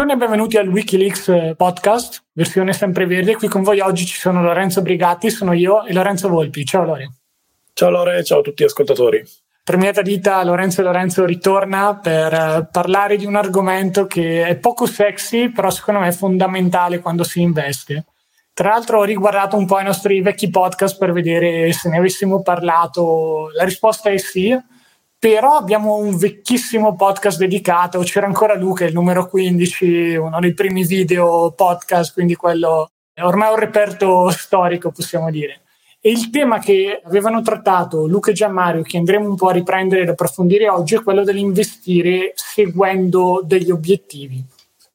Buongiorno e benvenuti al Wikileaks eh, podcast, versione sempre verde. Qui con voi oggi ci sono Lorenzo Brigatti, sono io e Lorenzo Volpi. Ciao Lore. Ciao Lore, ciao a tutti gli ascoltatori. Per mia dita Lorenzo e Lorenzo ritorna per eh, parlare di un argomento che è poco sexy, però secondo me è fondamentale quando si investe. Tra l'altro ho riguardato un po' i nostri vecchi podcast per vedere se ne avessimo parlato. La risposta è sì, però abbiamo un vecchissimo podcast dedicato, c'era ancora Luca, il numero 15, uno dei primi video podcast, quindi quello è ormai un reperto storico, possiamo dire. E il tema che avevano trattato Luca e Gianmario, che andremo un po' a riprendere ed approfondire oggi, è quello dell'investire seguendo degli obiettivi.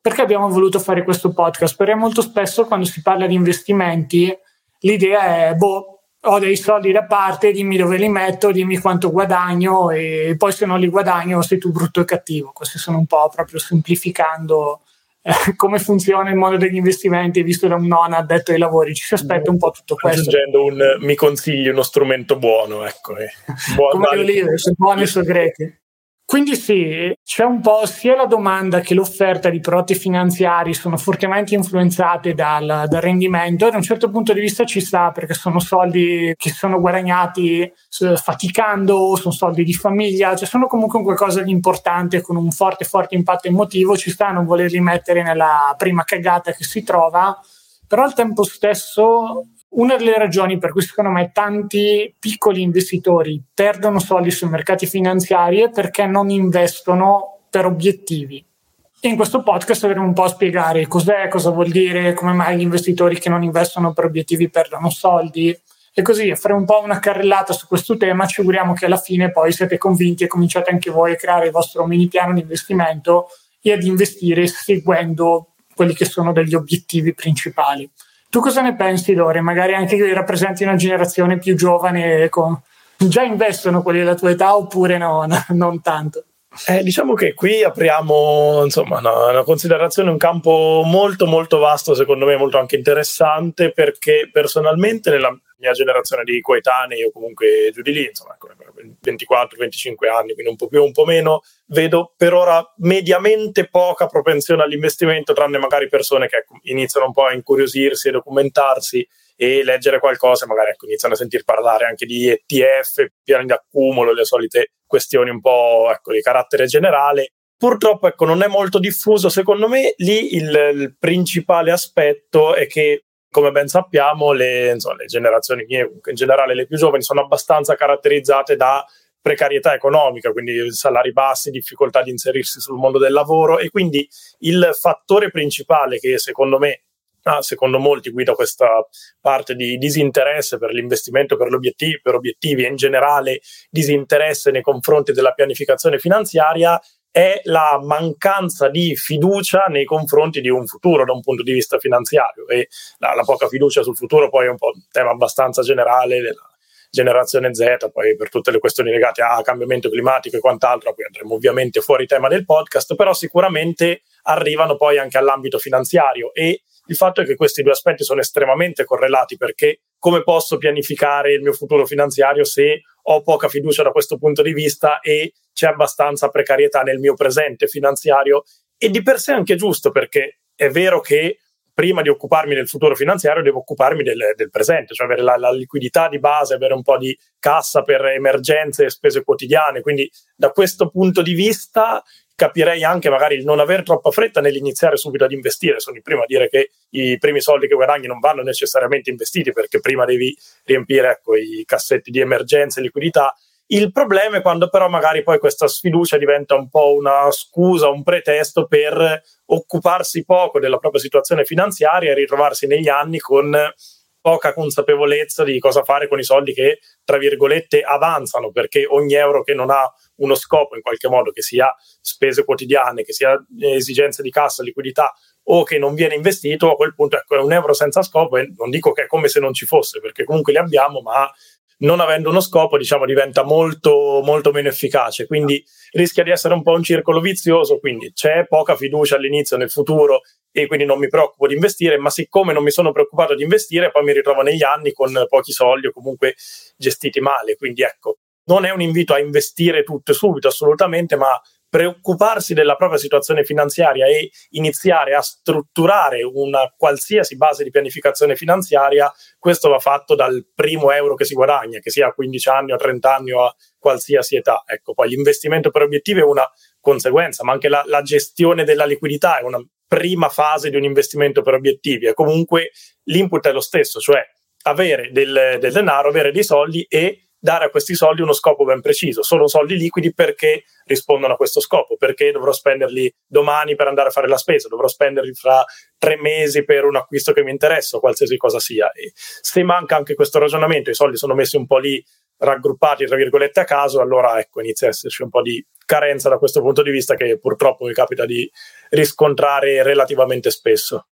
Perché abbiamo voluto fare questo podcast? Perché molto spesso quando si parla di investimenti l'idea è, boh, ho dei soldi da parte, dimmi dove li metto, dimmi quanto guadagno e poi se non li guadagno sei tu brutto e cattivo. Questi sono un po' proprio semplificando eh, come funziona il mondo degli investimenti, visto da un non addetto ai lavori, ci si aspetta un po' tutto questo. Aggiungendo un mi consigli uno strumento buono, ecco. Eh. Buon come le olive, sono buone e sono greche. Quindi sì, c'è un po' sia la domanda che l'offerta di prodotti finanziari sono fortemente influenzate dal, dal rendimento e da un certo punto di vista ci sta perché sono soldi che sono guadagnati faticando, sono soldi di famiglia, cioè sono comunque qualcosa di importante con un forte forte impatto emotivo, ci sta a non volerli mettere nella prima cagata che si trova, però al tempo stesso una delle ragioni per cui secondo me tanti piccoli investitori perdono soldi sui mercati finanziari è perché non investono per obiettivi. E in questo podcast avremo un po' a spiegare cos'è, cosa vuol dire, come mai gli investitori che non investono per obiettivi perdono soldi e così a fare un po' una carrellata su questo tema. Ci auguriamo che alla fine poi siete convinti e cominciate anche voi a creare il vostro mini piano di investimento e ad investire seguendo quelli che sono degli obiettivi principali. Tu cosa ne pensi, Lore? Magari anche che rappresenti una generazione più giovane, con... già investono quelli della tua età oppure no, non tanto? Eh, diciamo che qui apriamo insomma, una, una, considerazione, un campo molto molto vasto, secondo me molto anche interessante, perché personalmente nella mia generazione di coetanei o comunque giù di lì, insomma, 24-25 anni, quindi un po' più un po' meno, vedo per ora mediamente poca propensione all'investimento, tranne magari persone che ecco, iniziano un po' a incuriosirsi e documentarsi e leggere qualcosa, magari ecco, iniziano a sentir parlare anche di ETF, piani di accumulo, le solite questioni un po' ecco, di carattere generale. Purtroppo ecco, non è molto diffuso, secondo me lì il, il principale aspetto è che come ben sappiamo, le, insomma, le generazioni mie, in generale le più giovani, sono abbastanza caratterizzate da precarietà economica, quindi salari bassi, difficoltà di inserirsi sul mondo del lavoro e quindi il fattore principale che secondo me, ah, secondo molti guida questa parte di disinteresse per l'investimento, per, per obiettivi e in generale disinteresse nei confronti della pianificazione finanziaria è la mancanza di fiducia nei confronti di un futuro da un punto di vista finanziario. E la, la poca fiducia sul futuro poi è un po' un tema abbastanza generale della generazione Z, poi per tutte le questioni legate a cambiamento climatico e quant'altro, poi andremo ovviamente fuori tema del podcast, però sicuramente arrivano poi anche all'ambito finanziario e il fatto è che questi due aspetti sono estremamente correlati perché come posso pianificare il mio futuro finanziario se ho poca fiducia da questo punto di vista e c'è abbastanza precarietà nel mio presente finanziario e di per sé anche giusto perché è vero che prima di occuparmi del futuro finanziario devo occuparmi del, del presente, cioè avere la, la, liquidità di base, avere un po' di cassa per emergenze e spese quotidiane. Quindi da questo punto di vista capirei anche magari il non avere troppa fretta nell'iniziare subito ad investire. Sono il primo a dire che i primi soldi che guadagni non vanno necessariamente investiti perché prima devi riempire ecco, i cassetti di emergenza e liquidità. Il problema è quando però magari poi questa sfiducia diventa un po' una scusa, un pretesto per occuparsi poco della propria situazione finanziaria e ritrovarsi negli anni con poca consapevolezza di cosa fare con i soldi che, tra virgolette, avanzano, perché ogni euro che non ha uno scopo in qualche modo, che sia spese quotidiane, che sia esigenze di cassa, liquidità o che non viene investito, a quel punto ecco, è un euro senza scopo e non dico che è come se non ci fosse, perché comunque li abbiamo, ma non avendo uno scopo, diciamo, diventa molto, molto meno efficace. Quindi rischia di essere un po' un circolo vizioso. Quindi c'è poca fiducia all'inizio nel futuro e quindi non mi preoccupo di investire, ma siccome non mi sono preoccupato di investire, poi mi ritrovo negli anni con pochi soldi o comunque gestiti male. Quindi ecco, non è un invito a investire tutto subito, assolutamente, ma preoccuparsi della propria situazione finanziaria e iniziare a strutturare una qualsiasi base di pianificazione finanziaria, questo va fatto dal primo euro che si guadagna, che sia a 15 anni o a 30 anni o a qualsiasi età. Ecco, poi l'investimento per obiettivi è una conseguenza, ma anche la, la gestione della liquidità è una prima fase di un investimento per obiettivi e comunque l'input è lo stesso, cioè avere del, del denaro, avere dei soldi e dare a questi soldi uno scopo ben preciso. Sono soldi liquidi perché rispondono a questo scopo, perché dovrò spenderli domani per andare a fare la spesa, dovrò spenderli fra tre mesi per un acquisto che mi interessa, qualsiasi cosa sia. E se manca anche questo ragionamento, i soldi sono messi un po' lì raggruppati, tra virgolette, a caso, allora ecco, inizia a esserci un po' di carenza da questo punto di vista che purtroppo mi capita di riscontrare relativamente spesso.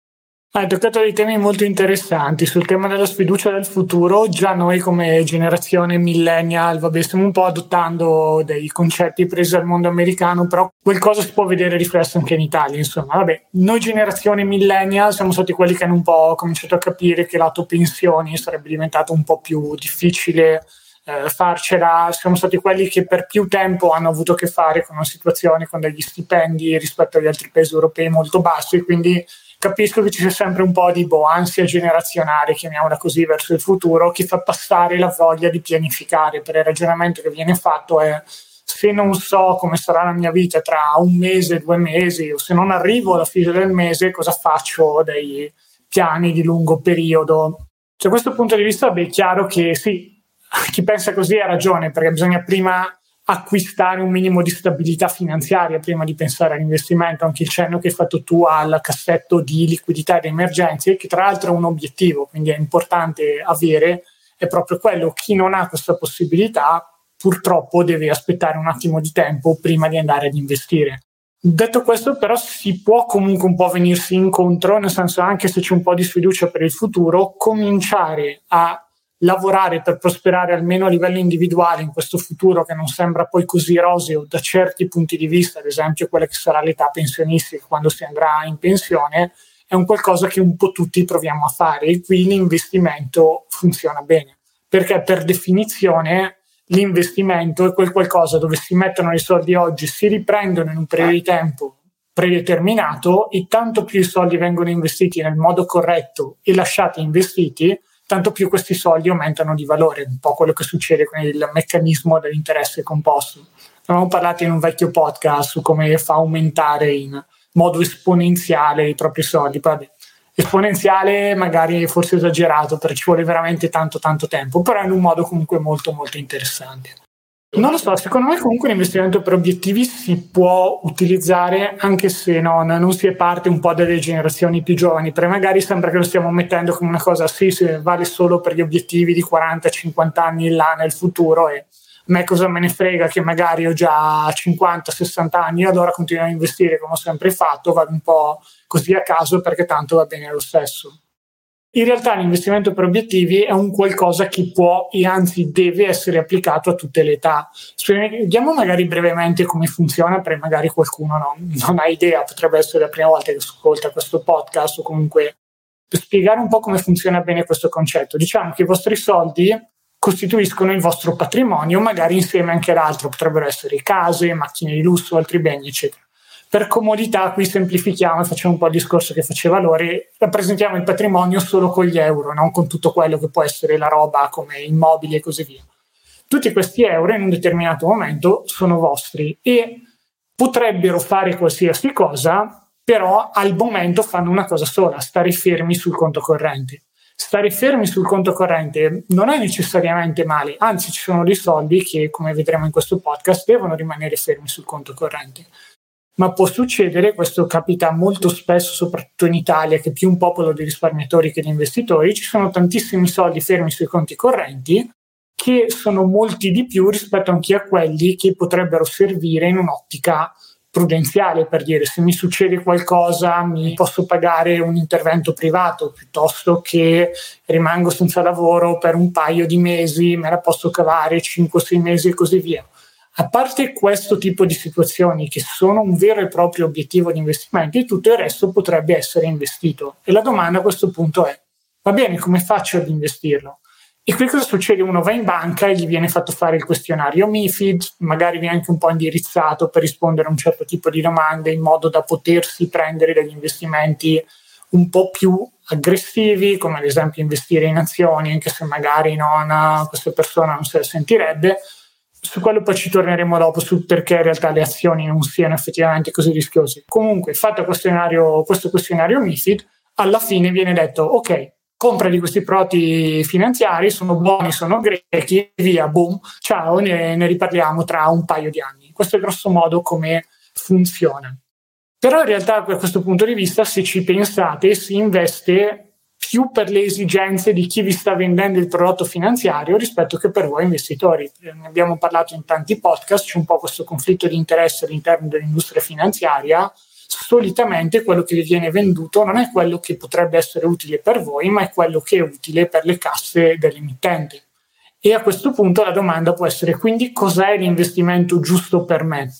Hai toccato dei temi molto interessanti sul tema della sfiducia del futuro. Già noi come generazione millennial, vabbè, stiamo un po' adottando dei concetti presi dal mondo americano, però qualcosa si può vedere riflesso anche in Italia. Insomma, vabbè, noi generazione millennial siamo stati quelli che hanno un po' cominciato a capire che lato pensioni sarebbe diventato un po' più difficile eh, farcela. Siamo stati quelli che per più tempo hanno avuto a che fare con una situazione con degli stipendi rispetto agli altri paesi europei molto bassi, quindi capisco che ci sia sempre un po' di boh, ansia generazionale, chiamiamola così, verso il futuro, che fa passare la voglia di pianificare. Per il ragionamento che viene fatto è se non so come sarà la mia vita tra un mese, due mesi, o se non arrivo alla fine del mese, cosa faccio dei piani di lungo periodo. Da questo punto di vista è chiaro che sì, chi pensa così ha ragione, perché bisogna prima acquistare un minimo di stabilità finanziaria prima di pensare all'investimento, anche il cenno che hai fatto tu al cassetto di liquidità ed emergenze, che tra l'altro è un obiettivo, quindi è importante avere, è proprio quello, chi non ha questa possibilità purtroppo deve aspettare un attimo di tempo prima di andare ad investire. Detto questo, però, si può comunque un po' venirsi incontro, nel senso anche se c'è un po' di sfiducia per il futuro, cominciare a lavorare per prosperare almeno a livello individuale in questo futuro che non sembra poi così roseo da certi punti di vista, ad esempio quella che sarà l'età pensionistica quando si andrà in pensione, è un qualcosa che un po' tutti proviamo a fare e qui l'investimento funziona bene, perché per definizione l'investimento è quel qualcosa dove si mettono i soldi oggi, si riprendono in un periodo di tempo predeterminato e tanto più i soldi vengono investiti nel modo corretto e lasciati investiti, tanto più questi soldi aumentano di valore, un po' quello che succede con il meccanismo dell'interesse composto. Abbiamo parlato in un vecchio podcast su come fa aumentare in modo esponenziale i propri soldi. Vabbè, esponenziale magari forse esagerato, perché ci vuole veramente tanto tanto tempo, però in un modo comunque molto molto interessante. Non lo so, secondo me comunque l'investimento per obiettivi si può utilizzare anche se non, non, si è parte un po' delle generazioni più giovani, perché magari sembra che lo stiamo mettendo come una cosa, sì, se vale solo per gli obiettivi di 40-50 anni là nel futuro e a me cosa me ne frega che magari ho già 50-60 anni, allora continuo a investire come ho sempre fatto, vado un po' così a caso perché tanto va bene lo stesso. In realtà l'investimento per obiettivi è un qualcosa che può e anzi deve essere applicato a tutte le età. Vediamo magari brevemente come funziona, perché magari qualcuno no, non ha idea, potrebbe essere la prima volta che ascolta questo podcast o comunque per spiegare un po' come funziona bene questo concetto. Diciamo che i vostri soldi costituiscono il vostro patrimonio, magari insieme anche ad altro, potrebbero essere case, macchine di lusso, altri beni, eccetera. Per comodità qui semplifichiamo e facciamo un po' il discorso che faceva Lori, rappresentiamo il patrimonio solo con gli euro, non con tutto quello che può essere la roba come immobili e così via. Tutti questi euro in un determinato momento sono vostri e potrebbero fare qualsiasi cosa, però al momento fanno una cosa sola, stare fermi sul conto corrente. Stare fermi sul conto corrente non è necessariamente male, anzi ci sono dei soldi che, come vedremo in questo podcast, devono rimanere fermi sul conto corrente ma può succedere, questo capita molto spesso, soprattutto in Italia, che è più un popolo di risparmiatori che di investitori, ci sono tantissimi soldi fermi sui conti correnti che sono molti di più rispetto anche a quelli che potrebbero servire in un'ottica prudenziale per dire se mi succede qualcosa mi posso pagare un intervento privato piuttosto che rimango senza lavoro per un paio di mesi, me la posso cavare 5-6 mesi e così via. A parte questo tipo di situazioni che sono un vero e proprio obiettivo di investimento, tutto il resto potrebbe essere investito. E la domanda a questo punto è, va bene, come faccio ad investirlo? E qui cosa succede? Uno va in banca e gli viene fatto fare il questionario MIFID, magari viene anche un po' indirizzato per rispondere a un certo tipo di domande in modo da potersi prendere degli investimenti un po' più aggressivi, come ad esempio investire in azioni, anche se magari non, questa persona non se la sentirebbe. Su quello poi ci torneremo dopo sul perché in realtà le azioni non siano effettivamente così rischiose. Comunque, fatto questionario, questo questionario MIFID, alla fine viene detto ok, compra di questi prodotti finanziari, sono buoni, sono grechi, via, boom, ciao, ne, ne riparliamo tra un paio di anni. Questo è grosso modo come funziona. Però in realtà da questo punto di vista, se ci pensate, si investe più per le esigenze di chi vi sta vendendo il prodotto finanziario rispetto che per voi investitori. Ne abbiamo parlato in tanti podcast, c'è un po' questo conflitto di interesse all'interno dell'industria finanziaria solitamente quello che vi viene venduto non è quello che potrebbe essere utile per voi, ma è quello che è utile per le casse dell'emittente. E a questo punto la domanda può essere quindi cos'è l'investimento giusto per me?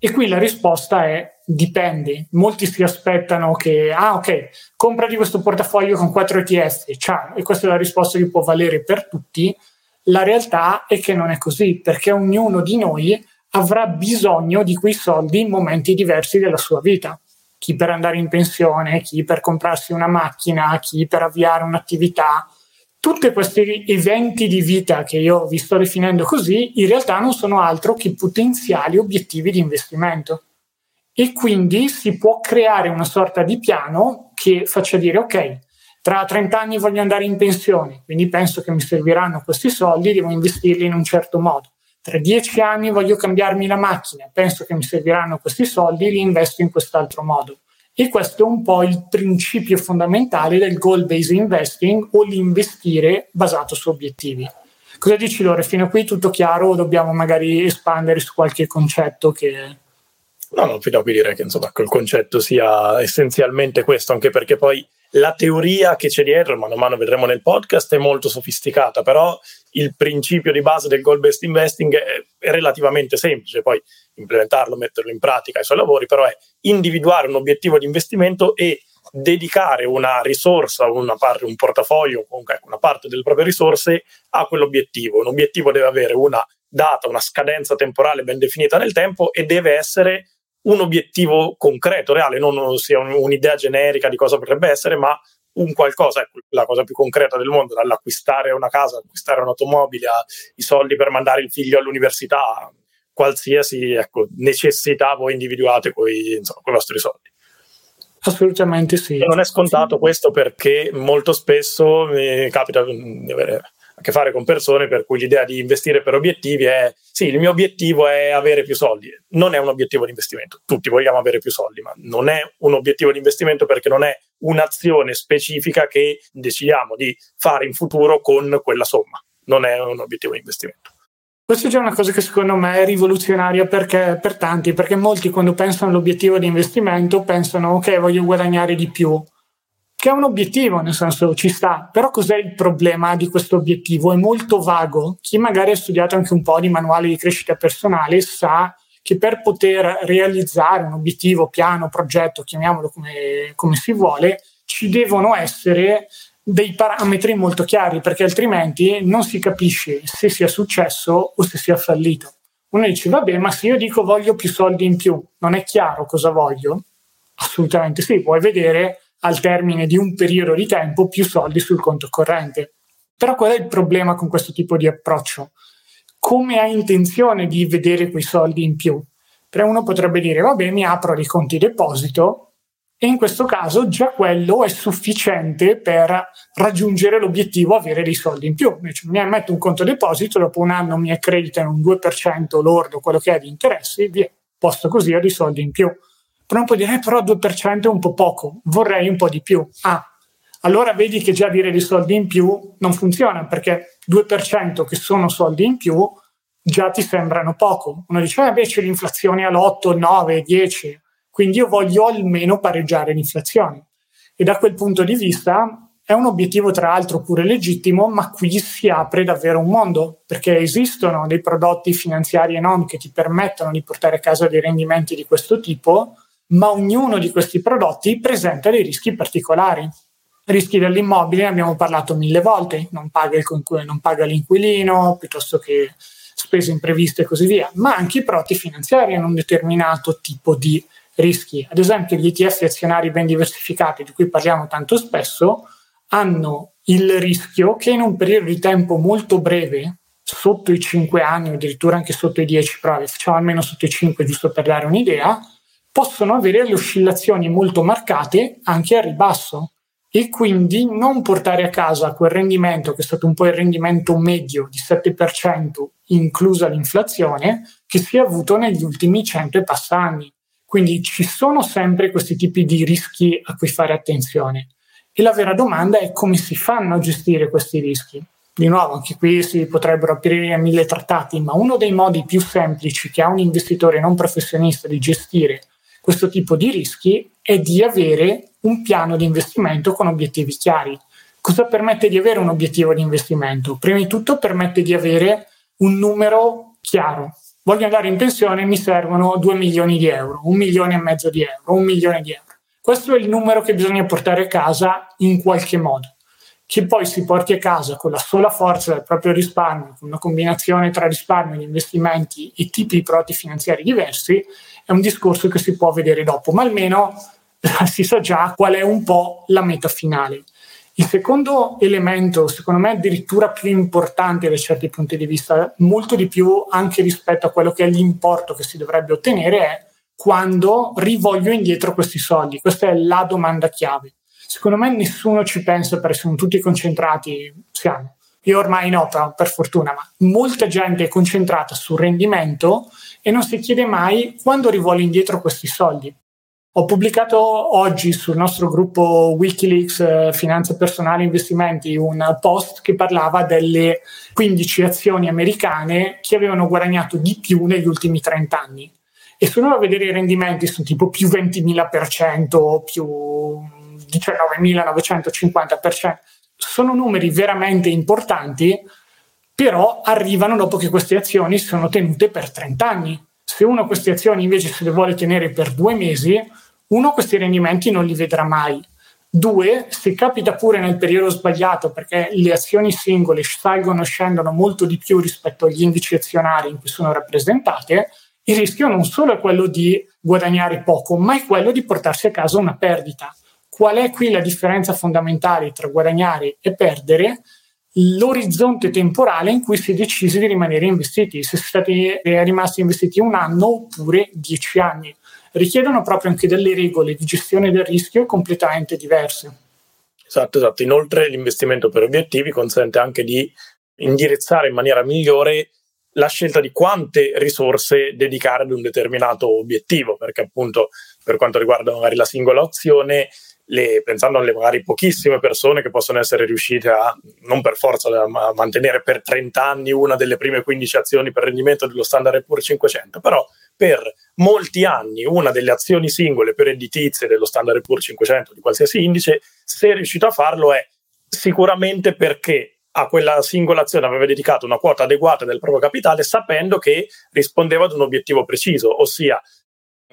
E qui la risposta è dipende. Molti si aspettano che, ah ok, comprati questo portafoglio con 4 ETF, ciao, e questa è la risposta che può valere per tutti. La realtà è che non è così, perché ognuno di noi avrà bisogno di quei soldi in momenti diversi della sua vita. Chi per andare in pensione, chi per comprarsi una macchina, chi per avviare un'attività. Tutti questi eventi di vita che io vi sto definendo così, in realtà non sono altro che potenziali obiettivi di investimento. E quindi si può creare una sorta di piano che faccia dire, ok, tra 30 anni voglio andare in pensione, quindi penso che mi serviranno questi soldi, devo investirli in un certo modo tra dieci anni voglio cambiarmi la macchina, penso che mi serviranno questi soldi, li investo in quest'altro modo. E questo è un po' il principio fondamentale del goal-based investing o l'investire basato su obiettivi. Cosa dici Lore? Fino a qui tutto chiaro o dobbiamo magari espandere su qualche concetto che... No, no, fino a qui direi che insomma, il concetto sia essenzialmente questo, anche perché poi la teoria che c'è dietro, mano a mano vedremo nel podcast, è molto sofisticata, però il principio di base del goal-based investing è, è relativamente semplice, poi implementarlo, metterlo in pratica ai suoi lavori, però è individuare un obiettivo di investimento e dedicare una risorsa, una parte, un portafoglio, comunque ecco, una parte delle proprie risorse a quell'obiettivo. Un obiettivo deve avere una data, una scadenza temporale ben definita nel tempo e deve essere un obiettivo concreto, reale, non sia un'idea generica di cosa potrebbe essere, ma un qualcosa, ecco, la cosa più concreta del mondo, dall'acquistare una casa, acquistare un'automobile, i soldi per mandare il figlio all'università, qualsiasi ecco, necessità voi individuate con i vostri soldi. Assolutamente sì. E non è scontato questo perché molto spesso mi capita di avere a che fare con persone per cui l'idea di investire per obiettivi è sì, il mio obiettivo è avere più soldi. Non è un obiettivo di investimento. Tutti vogliamo avere più soldi, ma non è un obiettivo di investimento perché non è un'azione specifica che decidiamo di fare in futuro con quella somma. Non è un obiettivo di investimento. Questa è già una cosa che secondo me è rivoluzionaria perché, per tanti, perché molti quando pensano all'obiettivo di investimento pensano ok, voglio guadagnare di più che è un obiettivo, nel senso ci sta, però cos'è il problema di questo obiettivo? È molto vago. Chi magari ha studiato anche un po' di manuali di crescita personale sa che per poter realizzare un obiettivo, piano, progetto, chiamiamolo come, come si vuole, ci devono essere dei parametri molto chiari, perché altrimenti non si capisce se sia successo o se sia fallito. Uno dice, vabbè, ma se io dico voglio più soldi in più, non è chiaro cosa voglio? Assolutamente sì, puoi vedere al termine di un periodo di tempo più soldi sul conto corrente. Però qual è il problema con questo tipo di approccio? Come hai intenzione di vedere quei soldi in più? Perché uno potrebbe dire, vabbè, mi apro dei conti deposito e in questo caso già quello è sufficiente per raggiungere l'obiettivo avere dei soldi in più. Invece mi metto un conto deposito, dopo un anno mi accreditano un 2% lordo, quello che è di interessi, via, posto così ho dei soldi in più. Però puoi dire, eh, però 2% è un po' poco, vorrei un po' di più. Ah, allora vedi che già dire di soldi in più non funziona perché 2% che sono soldi in più già ti sembrano poco. Uno dice, eh, c'è l'inflazione all'8, 9, 10, quindi io voglio almeno pareggiare l'inflazione. E da quel punto di vista è un obiettivo tra l'altro pure legittimo, ma qui si apre davvero un mondo, perché esistono dei prodotti finanziari e non che ti permettono di portare a casa dei rendimenti di questo tipo, ma ognuno di questi prodotti presenta dei rischi particolari. Rischi dell'immobile ne abbiamo parlato mille volte, non paga, il, non paga l'inquilino, piuttosto che spese impreviste e così via, ma anche i prodotti finanziari hanno un determinato tipo di rischi. Ad esempio gli ETF azionari ben diversificati, di cui parliamo tanto spesso, hanno il rischio che in un periodo di tempo molto breve, sotto i 5 anni addirittura anche sotto i 10, però facciamo almeno sotto i 5 giusto per dare un'idea, possono avere le oscillazioni molto marcate anche a ribasso e quindi non portare a casa quel rendimento che è stato un po' il rendimento medio di 7%, inclusa l'inflazione, che si è avuto negli ultimi 100 e passa anni. Quindi ci sono sempre questi tipi di rischi a cui fare attenzione. E la vera domanda è come si fanno a gestire questi rischi. Di nuovo, anche qui si potrebbero aprire mille trattati, ma uno dei modi più semplici che ha un investitore non professionista di gestire questo tipo di rischi è di avere un piano di investimento con obiettivi chiari. Cosa permette di avere un obiettivo di investimento? Prima di tutto permette di avere un numero chiaro. Voglio andare in pensione, mi servono 2 milioni di euro, un milione e mezzo di euro, un milione di euro. Questo è il numero che bisogna portare a casa in qualche modo. Che poi si porti a casa con la sola forza del proprio risparmio, con una combinazione tra risparmio, investimenti e tipi di prodotti finanziari diversi, è un discorso che si può vedere dopo, ma almeno si sa già qual è un po' la meta finale. Il secondo elemento, secondo me addirittura più importante da certi punti di vista, molto di più anche rispetto a quello che è l'importo che si dovrebbe ottenere, è quando rivoglio indietro questi soldi. Questa è la domanda chiave. Secondo me nessuno ci pensa perché sono tutti concentrati, siamo. Io ormai no, per fortuna, ma molta gente è concentrata sul rendimento e non si chiede mai quando rivoglio indietro questi soldi. Ho pubblicato oggi sul nostro gruppo Wikileaks eh, Finanza Personale e Investimenti un post che parlava delle 15 azioni americane che avevano guadagnato di più negli ultimi 30 anni. E se uno va a vedere i rendimenti sono tipo più 20.000%, più 19.950%. Sono numeri veramente importanti, però arrivano dopo che queste azioni sono tenute per 30 anni. Se uno queste azioni invece se le vuole tenere per due mesi, uno, questi rendimenti non li vedrà mai. Due, se capita pure nel periodo sbagliato, perché le azioni singole salgono e scendono molto di più rispetto agli indici azionari in cui sono rappresentate, il rischio non solo è quello di guadagnare poco, ma è quello di portarsi a casa una perdita. Qual è qui la differenza fondamentale tra guadagnare e perdere? L'orizzonte temporale in cui si è deciso di rimanere investiti, se siete rimasti investiti un anno oppure dieci anni richiedono proprio anche delle regole di gestione del rischio completamente diverse. Esatto, esatto. Inoltre l'investimento per obiettivi consente anche di indirizzare in maniera migliore la scelta di quante risorse dedicare ad un determinato obiettivo, perché appunto per quanto riguarda magari la singola opzione, le, pensando alle magari pochissime persone che possono essere riuscite a, non per forza, a mantenere per 30 anni una delle prime 15 azioni per rendimento dello standard Poor's 500, però per molti anni una delle azioni singole più redditizie dello standard Poor's 500 di qualsiasi indice, se è riuscito a farlo è sicuramente perché a quella singola azione aveva dedicato una quota adeguata del proprio capitale sapendo che rispondeva ad un obiettivo preciso, ossia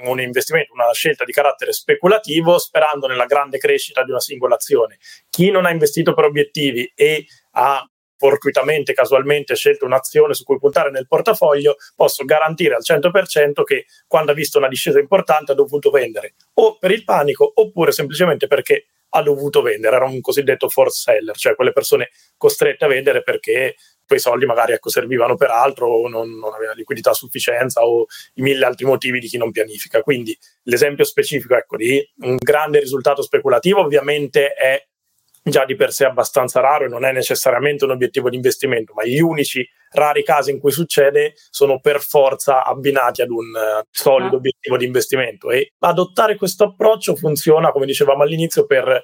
un investimento, una scelta di carattere speculativo sperando nella grande crescita di una singola azione. Chi non ha investito per obiettivi e ha fortuitamente, casualmente scelto un'azione su cui puntare nel portafoglio, posso garantire al 100% che quando ha visto una discesa importante ha dovuto vendere o per il panico oppure semplicemente perché ha dovuto vendere, era un cosiddetto force seller, cioè quelle persone costrette a vendere perché quei soldi magari ecco, servivano per altro o non, non aveva liquidità a sufficienza o i mille altri motivi di chi non pianifica. Quindi l'esempio specifico ecco, di un grande risultato speculativo ovviamente è già di per sé abbastanza raro e non è necessariamente un obiettivo di investimento, ma gli unici rari casi in cui succede sono per forza abbinati ad un uh, solido ah. obiettivo di investimento e adottare questo approccio funziona, come dicevamo all'inizio, per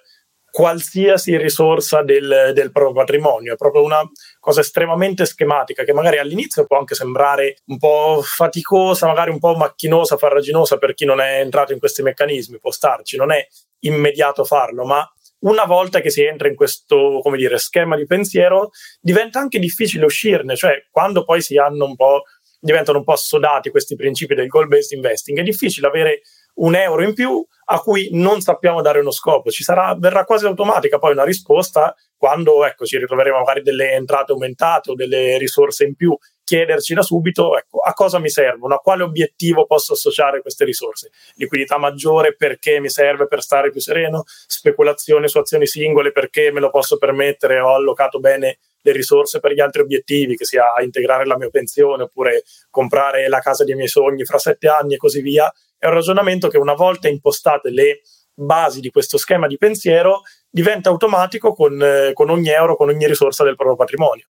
qualsiasi risorsa del, del, proprio patrimonio. È proprio una cosa estremamente schematica che magari all'inizio può anche sembrare un po' faticosa, magari un po' macchinosa, farraginosa per chi non è entrato in questi meccanismi, può starci, non è immediato farlo, ma una volta che si entra in questo come dire, schema di pensiero, diventa anche difficile uscirne, cioè quando poi si hanno un po', diventano un po' assodati questi principi del goal-based investing, è difficile avere un euro in più a cui non sappiamo dare uno scopo. Ci sarà, verrà quasi automatica poi una risposta quando ecco, ci ritroveremo magari delle entrate aumentate o delle risorse in più, chiederci da subito ecco, a cosa mi servono, a quale obiettivo posso associare queste risorse. Liquidità maggiore perché mi serve per stare più sereno, speculazione su azioni singole perché me lo posso permettere, ho allocato bene le risorse per gli altri obiettivi, che sia integrare la mia pensione oppure comprare la casa dei miei sogni fra sette anni e così via. È un ragionamento che una volta impostate le basi di questo schema di pensiero diventa automatico con, eh, con ogni euro, con ogni risorsa del proprio patrimonio.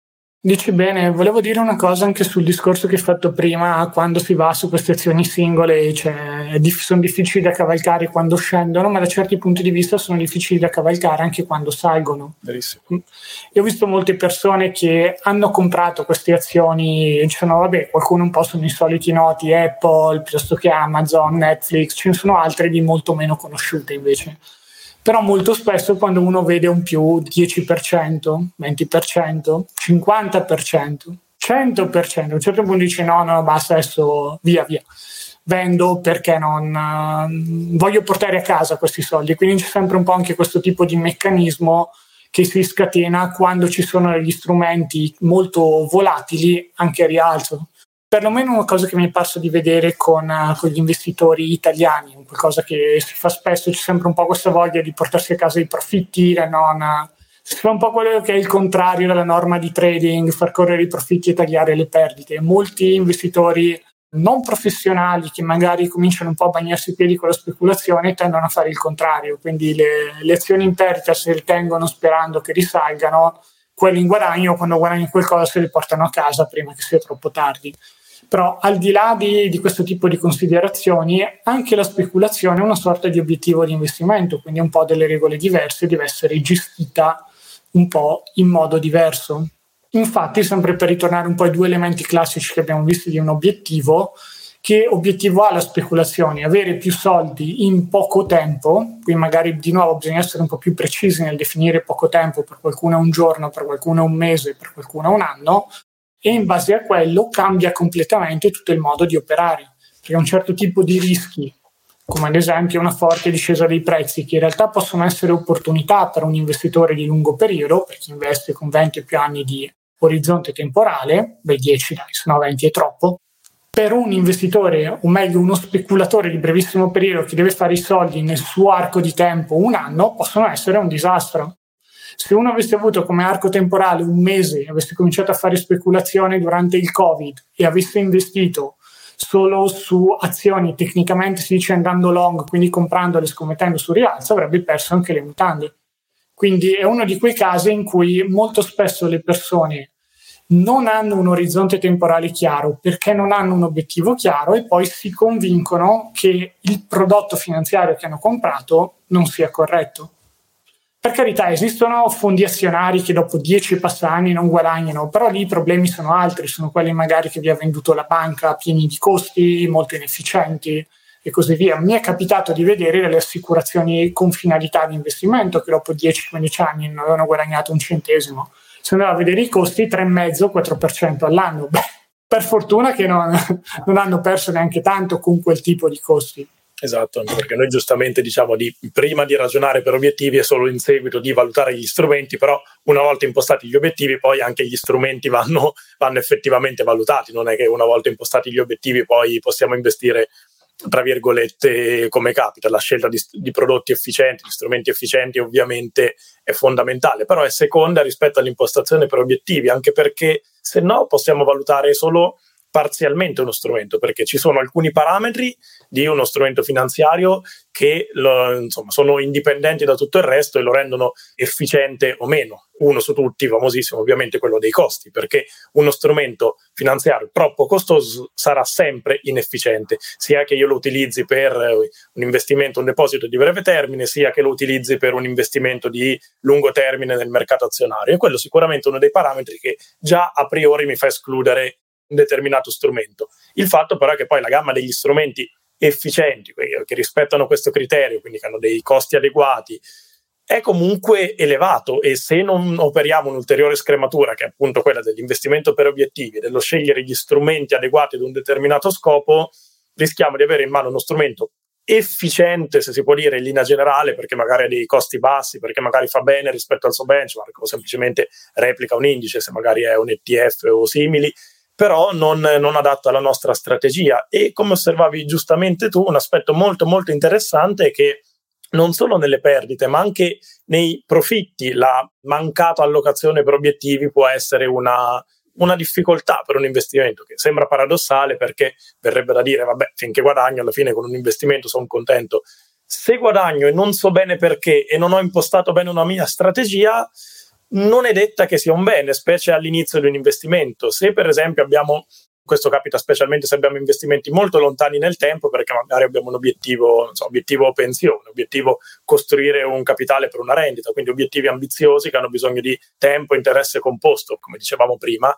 Dici bene, volevo dire una cosa anche sul discorso che hai fatto prima, quando si va su queste azioni singole, cioè, sono difficili da cavalcare quando scendono, ma da certi punti di vista sono difficili da cavalcare anche quando salgono. Verissimo. Mm. Io ho visto molte persone che hanno comprato queste azioni e dicevano, vabbè, qualcuno un po' sono i soliti noti, Apple, piuttosto che Amazon, Netflix, ce ne sono altre di molto meno conosciute invece però molto spesso quando uno vede un più 10%, 20%, 50%, 100%, a un certo punto dice no, no, basta, adesso via, via. Vendo perché non uh, voglio portare a casa questi soldi. Quindi c'è sempre un po' anche questo tipo di meccanismo che si scatena quando ci sono degli strumenti molto volatili anche a rialzo perlomeno una cosa che mi è parso di vedere con, uh, con, gli investitori italiani, qualcosa che si fa spesso, c'è sempre un po' questa voglia di portarsi a casa i profitti, non, uh, si fa un po' quello che è il contrario della norma di trading, far correre i profitti e tagliare le perdite. Molti investitori non professionali che magari cominciano un po' a bagnarsi i piedi con la speculazione tendono a fare il contrario, quindi le, le azioni in perdita si ritengono sperando che risalgano, quelli in guadagno quando guadagnano qualcosa se li portano a casa prima che sia troppo tardi. Però al di là di, di, questo tipo di considerazioni, anche la speculazione è una sorta di obiettivo di investimento, quindi un po' delle regole diverse, deve essere gestita un po' in modo diverso. Infatti, sempre per ritornare un po' ai due elementi classici che abbiamo visto di un obiettivo, che obiettivo ha la speculazione? Avere più soldi in poco tempo, qui magari di nuovo bisogna essere un po' più precisi nel definire poco tempo, per qualcuno è un giorno, per qualcuno è un mese, per qualcuno è un anno, e in base a quello cambia completamente tutto il modo di operare, perché un certo tipo di rischi, come ad esempio una forte discesa dei prezzi, che in realtà possono essere opportunità per un investitore di lungo periodo, per chi investe con 20 o più anni di orizzonte temporale, beh 10 dai, se no 20 è troppo, per un investitore, o meglio uno speculatore di brevissimo periodo che deve fare i soldi nel suo arco di tempo un anno, possono essere un disastro. Se uno avesse avuto come arco temporale un mese, avesse cominciato a fare speculazione durante il Covid e avesse investito solo su azioni tecnicamente si dice andando long, quindi comprandole e scommettendo su rialzo, avrebbe perso anche le mutande. Quindi è uno di quei casi in cui molto spesso le persone non hanno un orizzonte temporale chiaro perché non hanno un obiettivo chiaro e poi si convincono che il prodotto finanziario che hanno comprato non sia corretto. Per carità, esistono fondi azionari che dopo 10 passani non guadagnano, però lì i problemi sono altri, sono quelli magari che vi ha venduto la banca pieni di costi, molto inefficienti e così via. Mi è capitato di vedere delle assicurazioni con finalità di investimento che dopo 10-15 anni non avevano guadagnato un centesimo. Se andava a vedere i costi, 3,5-4% all'anno. Beh, per fortuna che non, non hanno perso neanche tanto con quel tipo di costi. Esatto, perché noi giustamente diciamo di prima di ragionare per obiettivi e solo in seguito di valutare gli strumenti, però una volta impostati gli obiettivi poi anche gli strumenti vanno, vanno effettivamente valutati, non è che una volta impostati gli obiettivi poi possiamo investire tra virgolette come capita, la scelta di, di prodotti efficienti, di strumenti efficienti ovviamente è fondamentale, però è seconda rispetto all'impostazione per obiettivi, anche perché se no possiamo valutare solo parzialmente uno strumento, perché ci sono alcuni parametri di uno strumento finanziario che lo, insomma, sono indipendenti da tutto il resto e lo rendono efficiente o meno. Uno su tutti, famosissimo ovviamente quello dei costi, perché uno strumento finanziario troppo costoso sarà sempre inefficiente, sia che io lo utilizzi per un investimento, un deposito di breve termine, sia che lo utilizzi per un investimento di lungo termine nel mercato azionario. E quello sicuramente è uno dei parametri che già a priori mi fa escludere un determinato strumento. Il fatto però è che poi la gamma degli strumenti efficienti, che rispettano questo criterio, quindi che hanno dei costi adeguati, è comunque elevato e se non operiamo un'ulteriore scrematura, che è appunto quella dell'investimento per obiettivi, dello scegliere gli strumenti adeguati ad un determinato scopo, rischiamo di avere in mano uno strumento efficiente, se si può dire, in linea generale, perché magari ha dei costi bassi, perché magari fa bene rispetto al suo benchmark o semplicemente replica un indice, se magari è un ETF o simili, però non, non adatto alla nostra strategia. E come osservavi giustamente tu, un aspetto molto molto interessante è che non solo nelle perdite, ma anche nei profitti, la mancata allocazione per obiettivi può essere una, una difficoltà per un investimento che sembra paradossale perché verrebbe da dire, vabbè, finché guadagno, alla fine con un investimento sono contento. Se guadagno e non so bene perché e non ho impostato bene una mia strategia, non è detta che sia un bene, specie all'inizio di un investimento. Se per esempio abbiamo questo capita specialmente se abbiamo investimenti molto lontani nel tempo perché magari abbiamo un obiettivo, so, obiettivo pensione, obiettivo costruire un capitale per una rendita, quindi obiettivi ambiziosi che hanno bisogno di tempo, interesse composto, come dicevamo prima.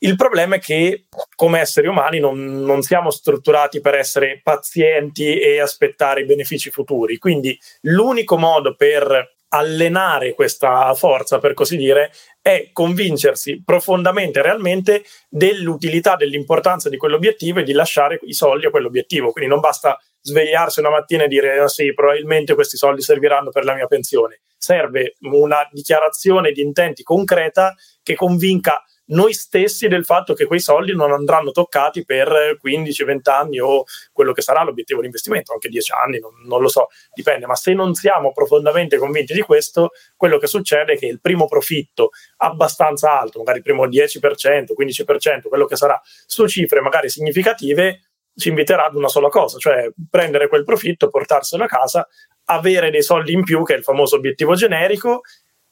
Il problema è che come esseri umani non, non siamo strutturati per essere pazienti e aspettare i benefici futuri, quindi l'unico modo per allenare questa forza, per così dire, è convincersi profondamente, realmente, dell'utilità, dell'importanza di quell'obiettivo e di lasciare i soldi a quell'obiettivo. Quindi non basta svegliarsi una mattina e dire ah, sì, probabilmente questi soldi serviranno per la mia pensione. Serve una dichiarazione di intenti concreta che convinca noi stessi del fatto che quei soldi non andranno toccati per 15-20 anni o quello che sarà l'obiettivo di investimento, anche 10 anni, non, non, lo so, dipende, ma se non siamo profondamente convinti di questo, quello che succede è che il primo profitto abbastanza alto, magari il primo 10%, 15%, quello che sarà, su cifre magari significative, ci inviterà ad una sola cosa, cioè prendere quel profitto, portarselo a casa, avere dei soldi in più, che è il famoso obiettivo generico,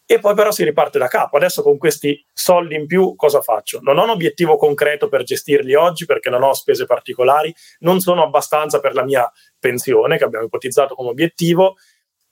e poi però si riparte da capo. Adesso con questi soldi in più cosa faccio? Non ho un obiettivo concreto per gestirli oggi perché non ho spese particolari, non sono abbastanza per la mia pensione che abbiamo ipotizzato come obiettivo,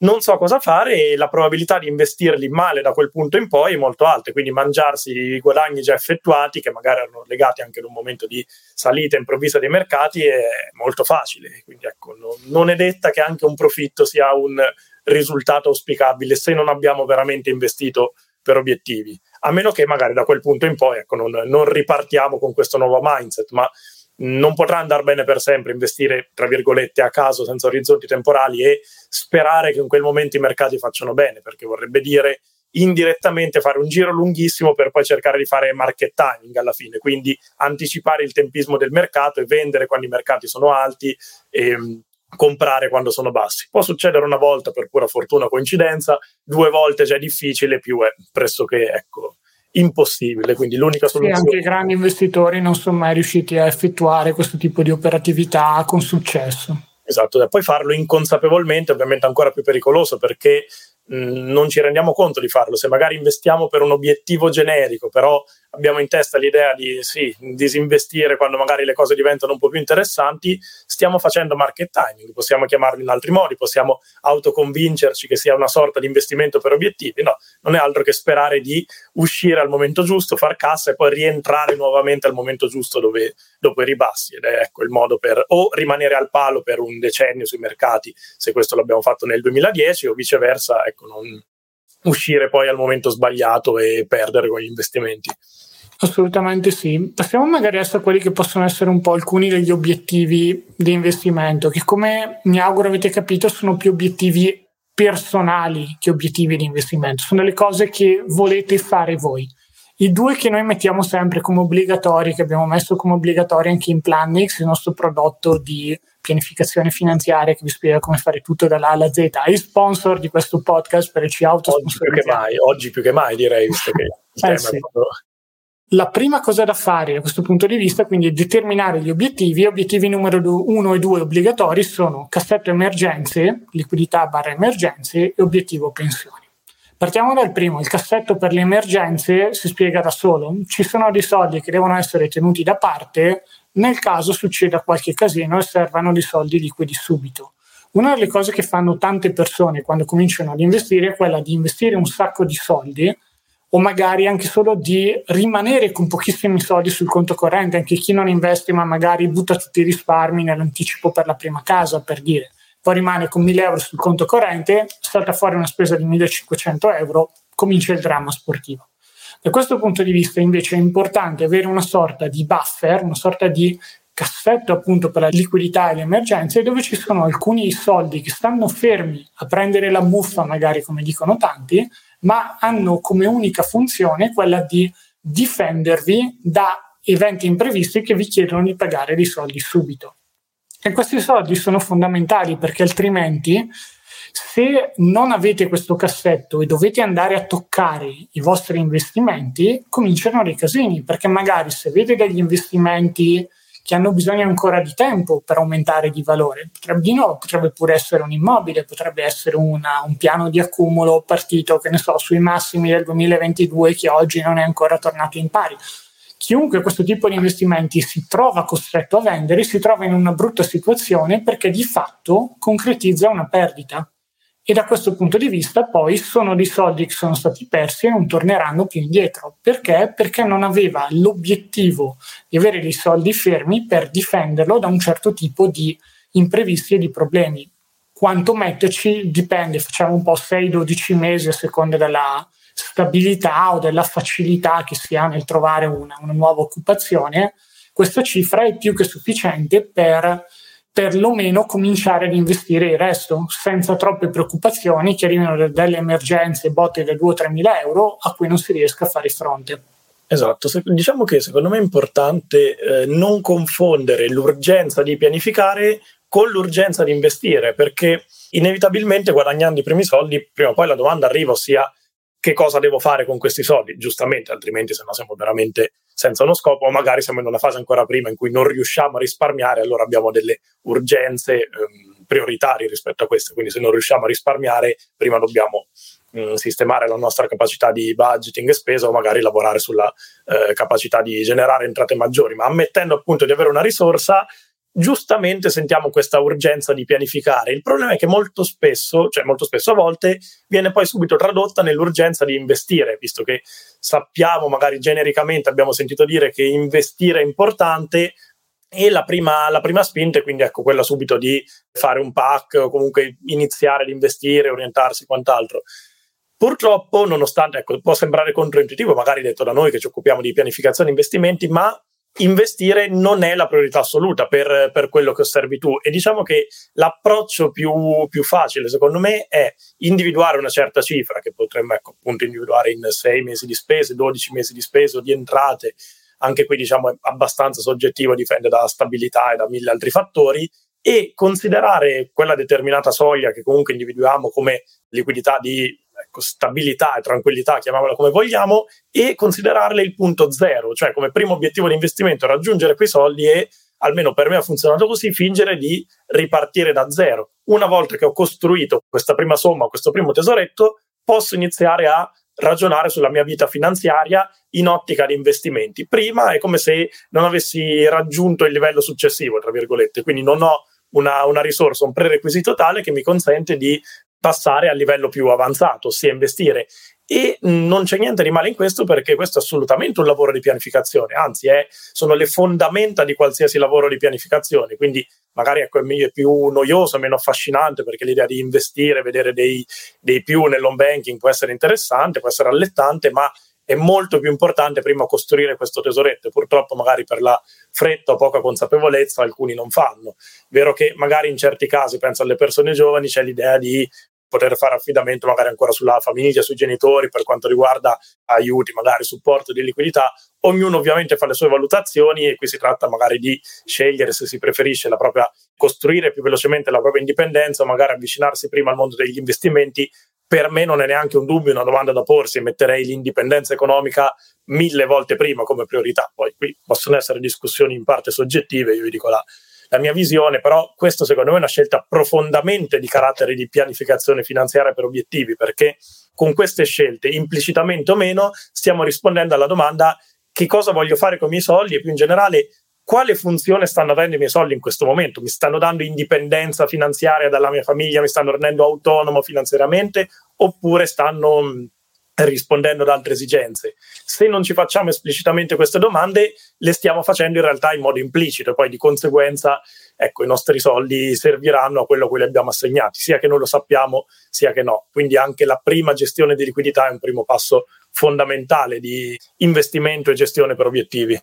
non so cosa fare e la probabilità di investirli male da quel punto in poi è molto alta, quindi mangiarsi i guadagni già effettuati, che magari erano legati anche ad un momento di salita improvvisa dei mercati, è molto facile. Quindi ecco, non, è detta che anche un profitto sia un risultato auspicabile se non abbiamo veramente investito per obiettivi, a meno che magari da quel punto in poi ecco, non, non ripartiamo con questo nuovo mindset, ma non potrà andare bene per sempre investire, tra virgolette, a caso, senza orizzonti temporali e sperare che in quel momento i mercati facciano bene, perché vorrebbe dire indirettamente fare un giro lunghissimo per poi cercare di fare market timing alla fine, quindi anticipare il tempismo del mercato e vendere quando i mercati sono alti e comprare quando sono bassi. Può succedere una volta per pura fortuna coincidenza, due volte già è difficile, più è pressoché ecco, impossibile. Quindi l'unica soluzione. Sì, anche i grandi investitori non sono mai riusciti a effettuare questo tipo di operatività con successo. Esatto, e poi farlo inconsapevolmente è ovviamente ancora più pericoloso perché mh, non ci rendiamo conto di farlo. Se magari investiamo per un obiettivo generico, però abbiamo in testa l'idea di sì, disinvestire quando magari le cose diventano un po' più interessanti, stiamo facendo market timing, possiamo chiamarlo in altri modi, possiamo autoconvincerci che sia una sorta di investimento per obiettivi, no, non è altro che sperare di uscire al momento giusto, far cassa e poi rientrare nuovamente al momento giusto dove, dopo i ribassi ed è ecco il modo per o rimanere al palo per un decennio sui mercati, se questo l'abbiamo fatto nel 2010 o viceversa, ecco, non, uscire poi al momento sbagliato e perdere con gli investimenti. Assolutamente sì. Passiamo magari adesso a quelli che possono essere un po' alcuni degli obiettivi di investimento, che come mi auguro avete capito sono più obiettivi personali che obiettivi di investimento, sono delle cose che volete fare voi. I due che noi mettiamo sempre come obbligatori, che abbiamo messo come obbligatori anche in Plannix, il nostro prodotto di pianificazione finanziaria che vi spiega come fare tutto dalla A alla Z, è sponsor di questo podcast per ci auto Oggi più che mai, oggi più che mai direi, visto che eh sì. proprio... La prima cosa da fare da questo punto di vista quindi è determinare gli obiettivi. Obiettivi numero 1 e 2 obbligatori sono cassetto emergenze, liquidità barra emergenze e obiettivo pensioni. Partiamo dal primo, il cassetto per le emergenze si spiega da solo. Ci sono dei soldi che devono essere tenuti da parte nel caso succeda qualche casino e servano dei soldi liquidi subito. Una delle cose che fanno tante persone quando cominciano ad investire è quella di investire un sacco di soldi o magari anche solo di rimanere con pochissimi soldi sul conto corrente, anche chi non investe ma magari butta tutti i risparmi nell'anticipo per la prima casa, per dire. Poi rimane con 1000 euro sul conto corrente, salta fuori una spesa di 1500 euro, comincia il dramma sportivo. Da questo punto di vista invece è importante avere una sorta di buffer, una sorta di cassetto appunto per la liquidità e le emergenze dove ci sono alcuni soldi che stanno fermi a prendere la muffa magari come dicono tanti ma hanno come unica funzione quella di difendervi da eventi imprevisti che vi chiedono di pagare dei soldi subito. E questi soldi sono fondamentali perché altrimenti se non avete questo cassetto e dovete andare a toccare i vostri investimenti, cominciano dei casini, perché magari se avete degli investimenti che hanno bisogno ancora di tempo per aumentare di valore. Potrebbe, di nuovo, potrebbe pure essere un immobile, potrebbe essere una, un piano di accumulo partito, che ne so, sui massimi del 2022 che oggi non è ancora tornato in pari. Chiunque questo tipo di investimenti si trova costretto a vendere si trova in una brutta situazione perché di fatto concretizza una perdita. E da questo punto di vista poi sono dei soldi che sono stati persi e non torneranno più indietro. Perché? Perché non aveva l'obiettivo di avere dei soldi fermi per difenderlo da un certo tipo di imprevisti e di problemi. Quanto metterci dipende, facciamo un po' 6-12 mesi a seconda della stabilità o della facilità che si ha nel trovare una, una nuova occupazione. Questa cifra è più che sufficiente per perlomeno cominciare ad investire il resto senza troppe preoccupazioni che arrivino delle emergenze botte da 2 o 3 mila euro a cui non si riesca a fare fronte. Esatto, diciamo che secondo me è importante eh, non confondere l'urgenza di pianificare con l'urgenza di investire, perché inevitabilmente guadagnando i primi soldi, prima o poi la domanda arriva, ossia che cosa devo fare con questi soldi, giustamente, altrimenti se no siamo veramente senza uno scopo, o magari siamo in una fase ancora prima in cui non riusciamo a risparmiare, allora abbiamo delle urgenze ehm, prioritarie rispetto a queste, quindi se non riusciamo a risparmiare, prima dobbiamo mh, mm, sistemare la nostra capacità di budgeting e spesa o magari lavorare sulla eh, capacità di generare entrate maggiori, ma ammettendo appunto di avere una risorsa, giustamente sentiamo questa urgenza di pianificare. Il problema è che molto spesso, cioè molto spesso a volte, viene poi subito tradotta nell'urgenza di investire, visto che sappiamo, magari genericamente abbiamo sentito dire che investire è importante. E la prima, la prima spinta è quindi ecco quella subito di fare un pack o comunque iniziare ad investire, orientarsi, quant'altro. Purtroppo, nonostante ecco, può sembrare controintuitivo, magari detto da noi che ci occupiamo di pianificazione e investimenti, ma investire non è la priorità assoluta per, per, quello che osservi tu. E diciamo che l'approccio più, più, facile secondo me è individuare una certa cifra che potremmo ecco, appunto individuare in 6 mesi di spese, 12 mesi di spese o di entrate anche qui diciamo è abbastanza soggettivo, dipende dalla stabilità e da mille altri fattori e considerare quella determinata soglia che comunque individuiamo come liquidità di ecco, stabilità e tranquillità, chiamiamola come vogliamo, e considerarle il punto zero, cioè come primo obiettivo di investimento raggiungere quei soldi e almeno per me ha funzionato così, fingere di ripartire da zero. Una volta che ho costruito questa prima somma, questo primo tesoretto, posso iniziare a ragionare sulla mia vita finanziaria in ottica di investimenti. Prima è come se non avessi raggiunto il livello successivo, tra virgolette, quindi non ho una, una risorsa, un prerequisito tale che mi consente di passare al livello più avanzato, ossia investire. E non c'è niente di male in questo perché questo è assolutamente un lavoro di pianificazione, anzi è, sono le fondamenta di qualsiasi lavoro di pianificazione, quindi magari ecco, è più noioso, meno affascinante perché l'idea di investire, vedere dei, dei più nell'home banking può essere interessante, può essere allettante, ma è molto più importante prima costruire questo tesoretto. Purtroppo, magari per la fretta o poca consapevolezza, alcuni non fanno. Vero che magari in certi casi, penso alle persone giovani, c'è l'idea di poter fare affidamento magari ancora sulla famiglia, sui genitori per quanto riguarda aiuti, magari supporto di liquidità. Ognuno ovviamente fa le sue valutazioni e qui si tratta magari di scegliere se si preferisce la propria costruire più velocemente la propria indipendenza o magari avvicinarsi prima al mondo degli investimenti. Per me non è neanche un dubbio, una domanda da porsi, metterei l'indipendenza economica mille volte prima come priorità. Poi qui possono essere discussioni in parte soggettive, io vi dico la, la mia visione, però questo secondo me è una scelta profondamente di carattere di pianificazione finanziaria per obiettivi, perché con queste scelte, implicitamente o meno, stiamo rispondendo alla domanda che cosa voglio fare con i miei soldi? E più in generale quale funzione stanno avendo i miei soldi in questo momento? Mi stanno dando indipendenza finanziaria dalla mia famiglia, mi stanno rendendo autonomo finanziariamente? Oppure stanno rispondendo ad altre esigenze. Se non ci facciamo esplicitamente queste domande, le stiamo facendo in realtà in modo implicito e poi di conseguenza ecco, i nostri soldi serviranno a quello a cui li abbiamo assegnati, sia che noi lo sappiamo, sia che no. Quindi anche la prima gestione di liquidità è un primo passo fondamentale di investimento e gestione per obiettivi.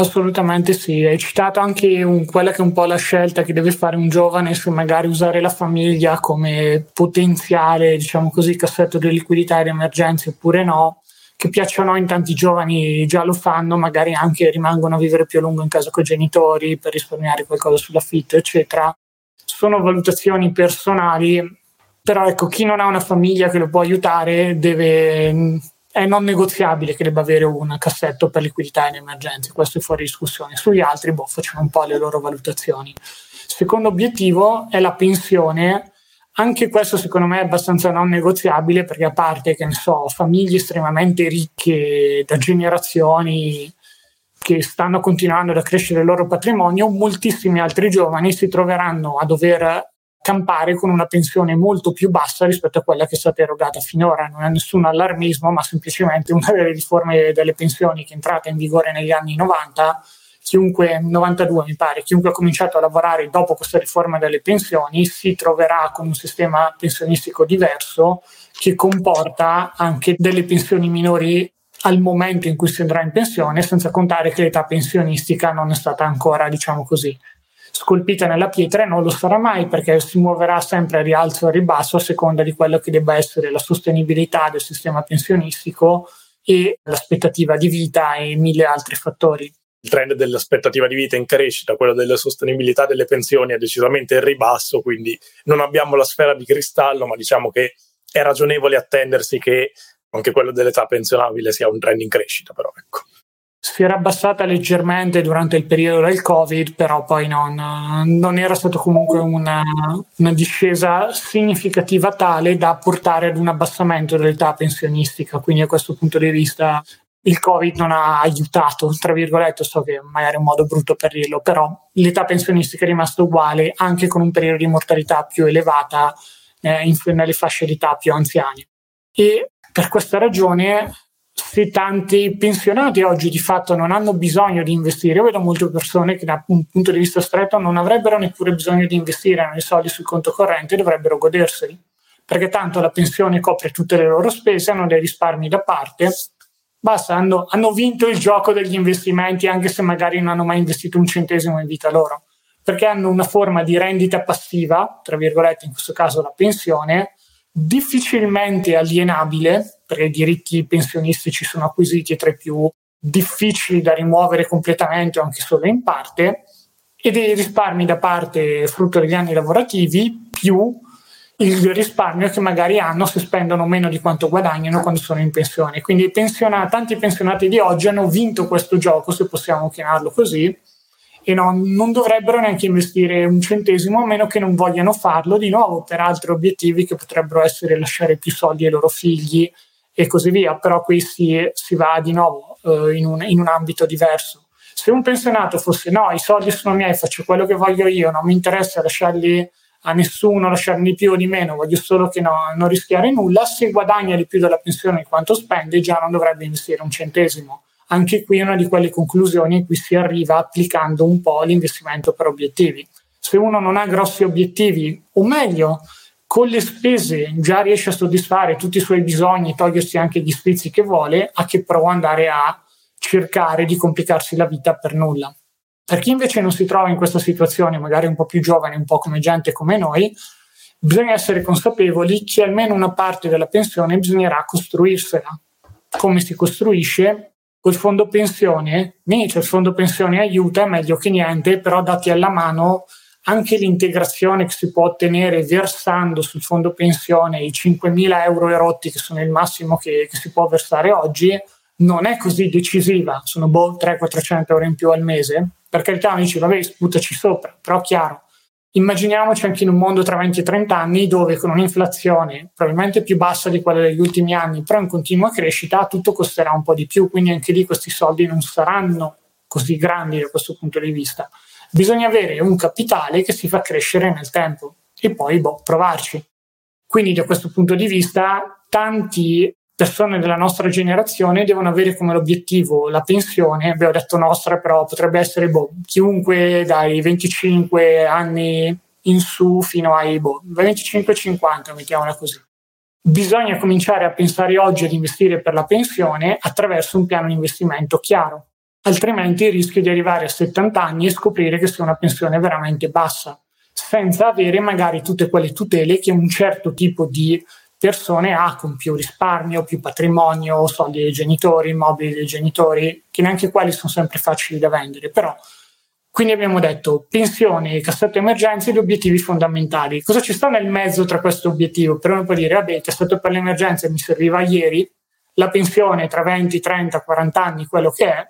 Assolutamente sì, hai citato anche un, quella che è un po' la scelta che deve fare un giovane se magari usare la famiglia come potenziale, diciamo così, cassetto di liquidità e di emergenze oppure no, che piaccia o no in tanti giovani già lo fanno, magari anche rimangono a vivere più a lungo in casa con i genitori per risparmiare qualcosa sull'affitto, eccetera. Sono valutazioni personali, però ecco, chi non ha una famiglia che lo può aiutare deve è non negoziabile che debba avere un cassetto per liquidità in emergenza, questo è fuori discussione. Sugli altri, boh, facciamo un po' le loro valutazioni. Secondo obiettivo è la pensione. Anche questo secondo me è abbastanza non negoziabile perché a parte che ne so, famiglie estremamente ricche da generazioni che stanno continuando ad accrescere il loro patrimonio, moltissimi altri giovani si troveranno a dover campare con una pensione molto più bassa rispetto a quella che è stata erogata finora. Non è nessun allarmismo, ma semplicemente una delle riforme delle pensioni che è entrata in vigore negli anni 90. Chiunque, 92 mi pare, chiunque ha cominciato a lavorare dopo questa riforma delle pensioni si troverà con un sistema pensionistico diverso che comporta anche delle pensioni minori al momento in cui si andrà in pensione, senza contare che l'età pensionistica non è stata ancora, diciamo così, scolpita nella pietra e non lo sarà mai perché si muoverà sempre a rialzo e a ribasso a seconda di quello che debba essere la sostenibilità del sistema pensionistico e l'aspettativa di vita e mille altri fattori. Il trend dell'aspettativa di vita in crescita, quello della sostenibilità delle pensioni è decisamente in ribasso, quindi non abbiamo la sfera di cristallo, ma diciamo che è ragionevole attendersi che anche quello dell'età pensionabile sia un trend in crescita, però ecco si era abbassata leggermente durante il periodo del Covid, però poi non, non era stata comunque una, una, discesa significativa tale da portare ad un abbassamento dell'età pensionistica. Quindi, a questo punto di vista, il Covid non ha aiutato, tra virgolette, so che magari è un modo brutto per dirlo, però l'età pensionistica è rimasta uguale anche con un periodo di mortalità più elevata eh, in, nelle fasce d'età più anziane. E per questa ragione se tanti pensionati oggi di fatto non hanno bisogno di investire, io vedo molte persone che da un punto di vista stretto non avrebbero neppure bisogno di investire nei soldi sul conto corrente, dovrebbero goderseli, perché tanto la pensione copre tutte le loro spese, hanno dei risparmi da parte, basta, hanno, hanno vinto il gioco degli investimenti anche se magari non hanno mai investito un centesimo in vita loro, perché hanno una forma di rendita passiva, tra virgolette in questo caso la pensione, difficilmente alienabile, perché i diritti pensionistici sono acquisiti tra i più difficili da rimuovere completamente o anche solo in parte, e dei risparmi da parte frutto degli anni lavorativi più il risparmio che magari hanno se spendono meno di quanto guadagnano quando sono in pensione. Quindi pensionati, tanti pensionati di oggi hanno vinto questo gioco, se possiamo chiamarlo così, e non, non, dovrebbero neanche investire un centesimo a meno che non vogliano farlo di nuovo per altri obiettivi che potrebbero essere lasciare più soldi ai loro figli e così via, però qui si, si va di nuovo eh, in, un, in un ambito diverso. Se un pensionato fosse no, i soldi sono miei, faccio quello che voglio io, non mi interessa lasciarli a nessuno, lasciarne di più o di meno, voglio solo che no, non rischiare nulla, se guadagna di più della pensione di quanto spende già non dovrebbe investire un centesimo anche qui è una di quelle conclusioni in cui si arriva applicando un po' l'investimento per obiettivi. Se uno non ha grossi obiettivi, o meglio, con le spese già riesce a soddisfare tutti i suoi bisogni, togliersi anche gli sfizi che vuole, a che pro andare a cercare di complicarsi la vita per nulla. Per chi invece non si trova in questa situazione, magari un po' più giovane, un po' come gente come noi, bisogna essere consapevoli che almeno una parte della pensione bisognerà costruirsela. Come si costruisce? col fondo pensione, cioè il fondo pensione aiuta, è meglio che niente, però dati alla mano anche l'integrazione che si può ottenere versando sul fondo pensione i 5.000 euro erotti, che sono il massimo che, che si può versare oggi, non è così decisiva, sono boh, 300-400 euro in più al mese. Per carità, mi dici, vabbè, sputaci sopra, però chiaro, Immaginiamoci anche in un mondo tra 20 e 30 anni dove con un'inflazione probabilmente più bassa di quella degli ultimi anni, però in continua crescita, tutto costerà un po' di più, quindi anche lì questi soldi non saranno così grandi da questo punto di vista. Bisogna avere un capitale che si fa crescere nel tempo e poi boh, provarci. Quindi da questo punto di vista tanti persone della nostra generazione devono avere come obiettivo la pensione, abbiamo detto nostra, però potrebbe essere boh, chiunque dai 25 anni in su fino ai boh, 25-50, mettiamola così. Bisogna cominciare a pensare oggi ad investire per la pensione attraverso un piano di investimento chiaro. Altrimenti rischio di arrivare a 70 anni e scoprire che sia una pensione veramente bassa, senza avere magari tutte quelle tutele che un certo tipo di persone ha con più risparmio, più patrimonio, soldi dei genitori, immobili dei genitori, che neanche quelli sono sempre facili da vendere, però quindi abbiamo detto pensioni, cassetto emergenze, gli obiettivi fondamentali. Cosa ci sta nel mezzo tra questo obiettivo? Per uno può dire, vabbè, il cassetto per le emergenze mi serviva ieri, la pensione tra 20, 30, 40 anni, quello che è,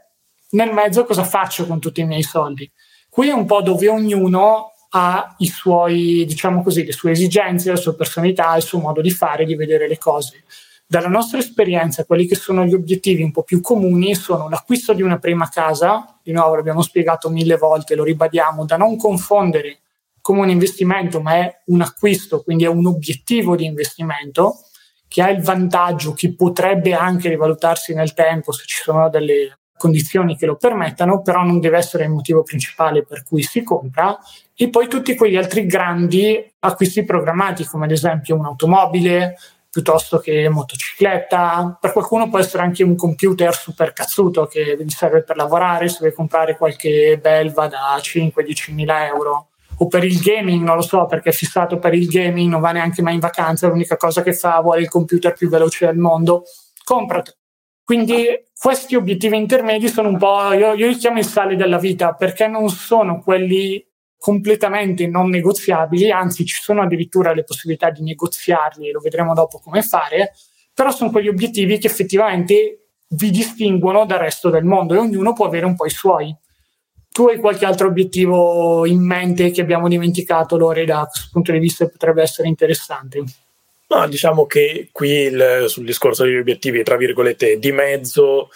nel mezzo cosa faccio con tutti i miei soldi? Qui è un po' dove ognuno ha i suoi, diciamo così, le sue esigenze, la sua personalità, il suo modo di fare, di vedere le cose. Dalla nostra esperienza, quelli che sono gli obiettivi un po' più comuni sono l'acquisto di una prima casa, di nuovo l'abbiamo spiegato mille volte, lo ribadiamo, da non confondere come un investimento, ma è un acquisto, quindi è un obiettivo di investimento che ha il vantaggio che potrebbe anche rivalutarsi nel tempo se ci sono delle condizioni che lo permettano, però non deve essere il motivo principale per cui si compra. E poi tutti quegli altri grandi acquisti programmati, come ad esempio un'automobile, piuttosto che motocicletta. Per qualcuno può essere anche un computer super cazzuto che gli serve per lavorare, se deve comprare qualche belva da 5-10 mila euro. O per il gaming, non lo so, perché è fissato per il gaming, non va neanche mai in vacanza, l'unica cosa che fa vuole il computer più veloce del mondo. Compratelo. Quindi questi obiettivi intermedi sono un po', io, io li chiamo i sali della vita, perché non sono quelli completamente non negoziabili, anzi ci sono addirittura le possibilità di negoziarli lo vedremo dopo come fare, però sono quegli obiettivi che effettivamente vi distinguono dal resto del mondo e ognuno può avere un po' i suoi. Tu hai qualche altro obiettivo in mente che abbiamo dimenticato, Lore, da questo punto di vista potrebbe essere interessante? No, diciamo che qui il, sul discorso degli obiettivi, tra virgolette, di mezzo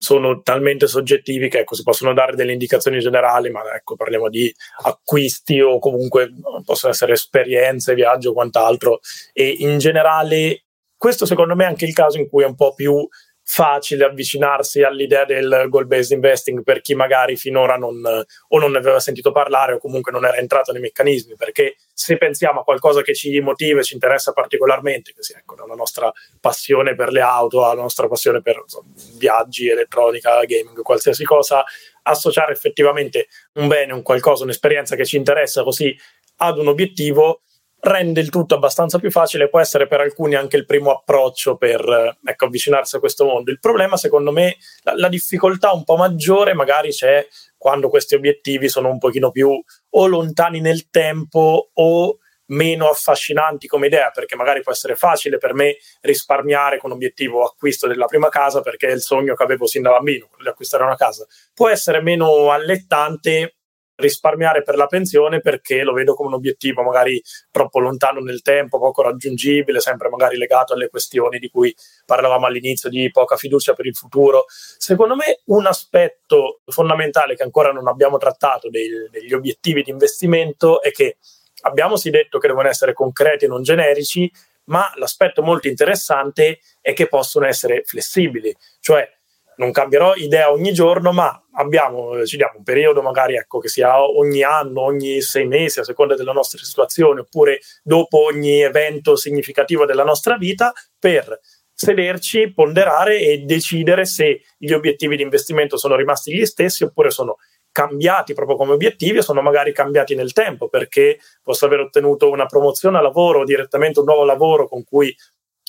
sono talmente soggettivi che ecco, si possono dare delle indicazioni generali, ma ecco, parliamo di acquisti o comunque possono essere esperienze, viaggio o quant'altro. E in generale, questo secondo me è anche il caso in cui è un po' più facile avvicinarsi all'idea del goal based investing per chi magari finora non, o non ne aveva sentito parlare o comunque non era entrato nei meccanismi perché se pensiamo a qualcosa che ci motiva e ci interessa particolarmente sia ecco, la nostra passione per le auto la nostra passione per insomma, viaggi, elettronica, gaming, qualsiasi cosa associare effettivamente un bene, un qualcosa, un'esperienza che ci interessa così ad un obiettivo rende il tutto abbastanza più facile può essere per alcuni anche il primo approccio per ecco, avvicinarsi a questo mondo. Il problema, secondo me, la, la, difficoltà un po' maggiore magari c'è quando questi obiettivi sono un pochino più o lontani nel tempo o meno affascinanti come idea, perché magari può essere facile per me risparmiare con obiettivo acquisto della prima casa perché è il sogno che avevo sin da bambino, di acquistare una casa. Può essere meno allettante risparmiare per la pensione perché lo vedo come un obiettivo magari troppo lontano nel tempo, poco raggiungibile, sempre magari legato alle questioni di cui parlavamo all'inizio di poca fiducia per il futuro. Secondo me un aspetto fondamentale che ancora non abbiamo trattato dei, degli obiettivi di investimento è che abbiamo sì detto che devono essere concreti e non generici, ma l'aspetto molto interessante è che possono essere flessibili, cioè non cambierò idea ogni giorno, ma abbiamo, ci diamo un periodo magari ecco, che sia ogni anno, ogni sei mesi, a seconda della nostra situazione, oppure dopo ogni evento significativo della nostra vita, per sederci, ponderare e decidere se gli obiettivi di investimento sono rimasti gli stessi oppure sono cambiati proprio come obiettivi o sono magari cambiati nel tempo perché posso aver ottenuto una promozione a lavoro o direttamente un nuovo lavoro con cui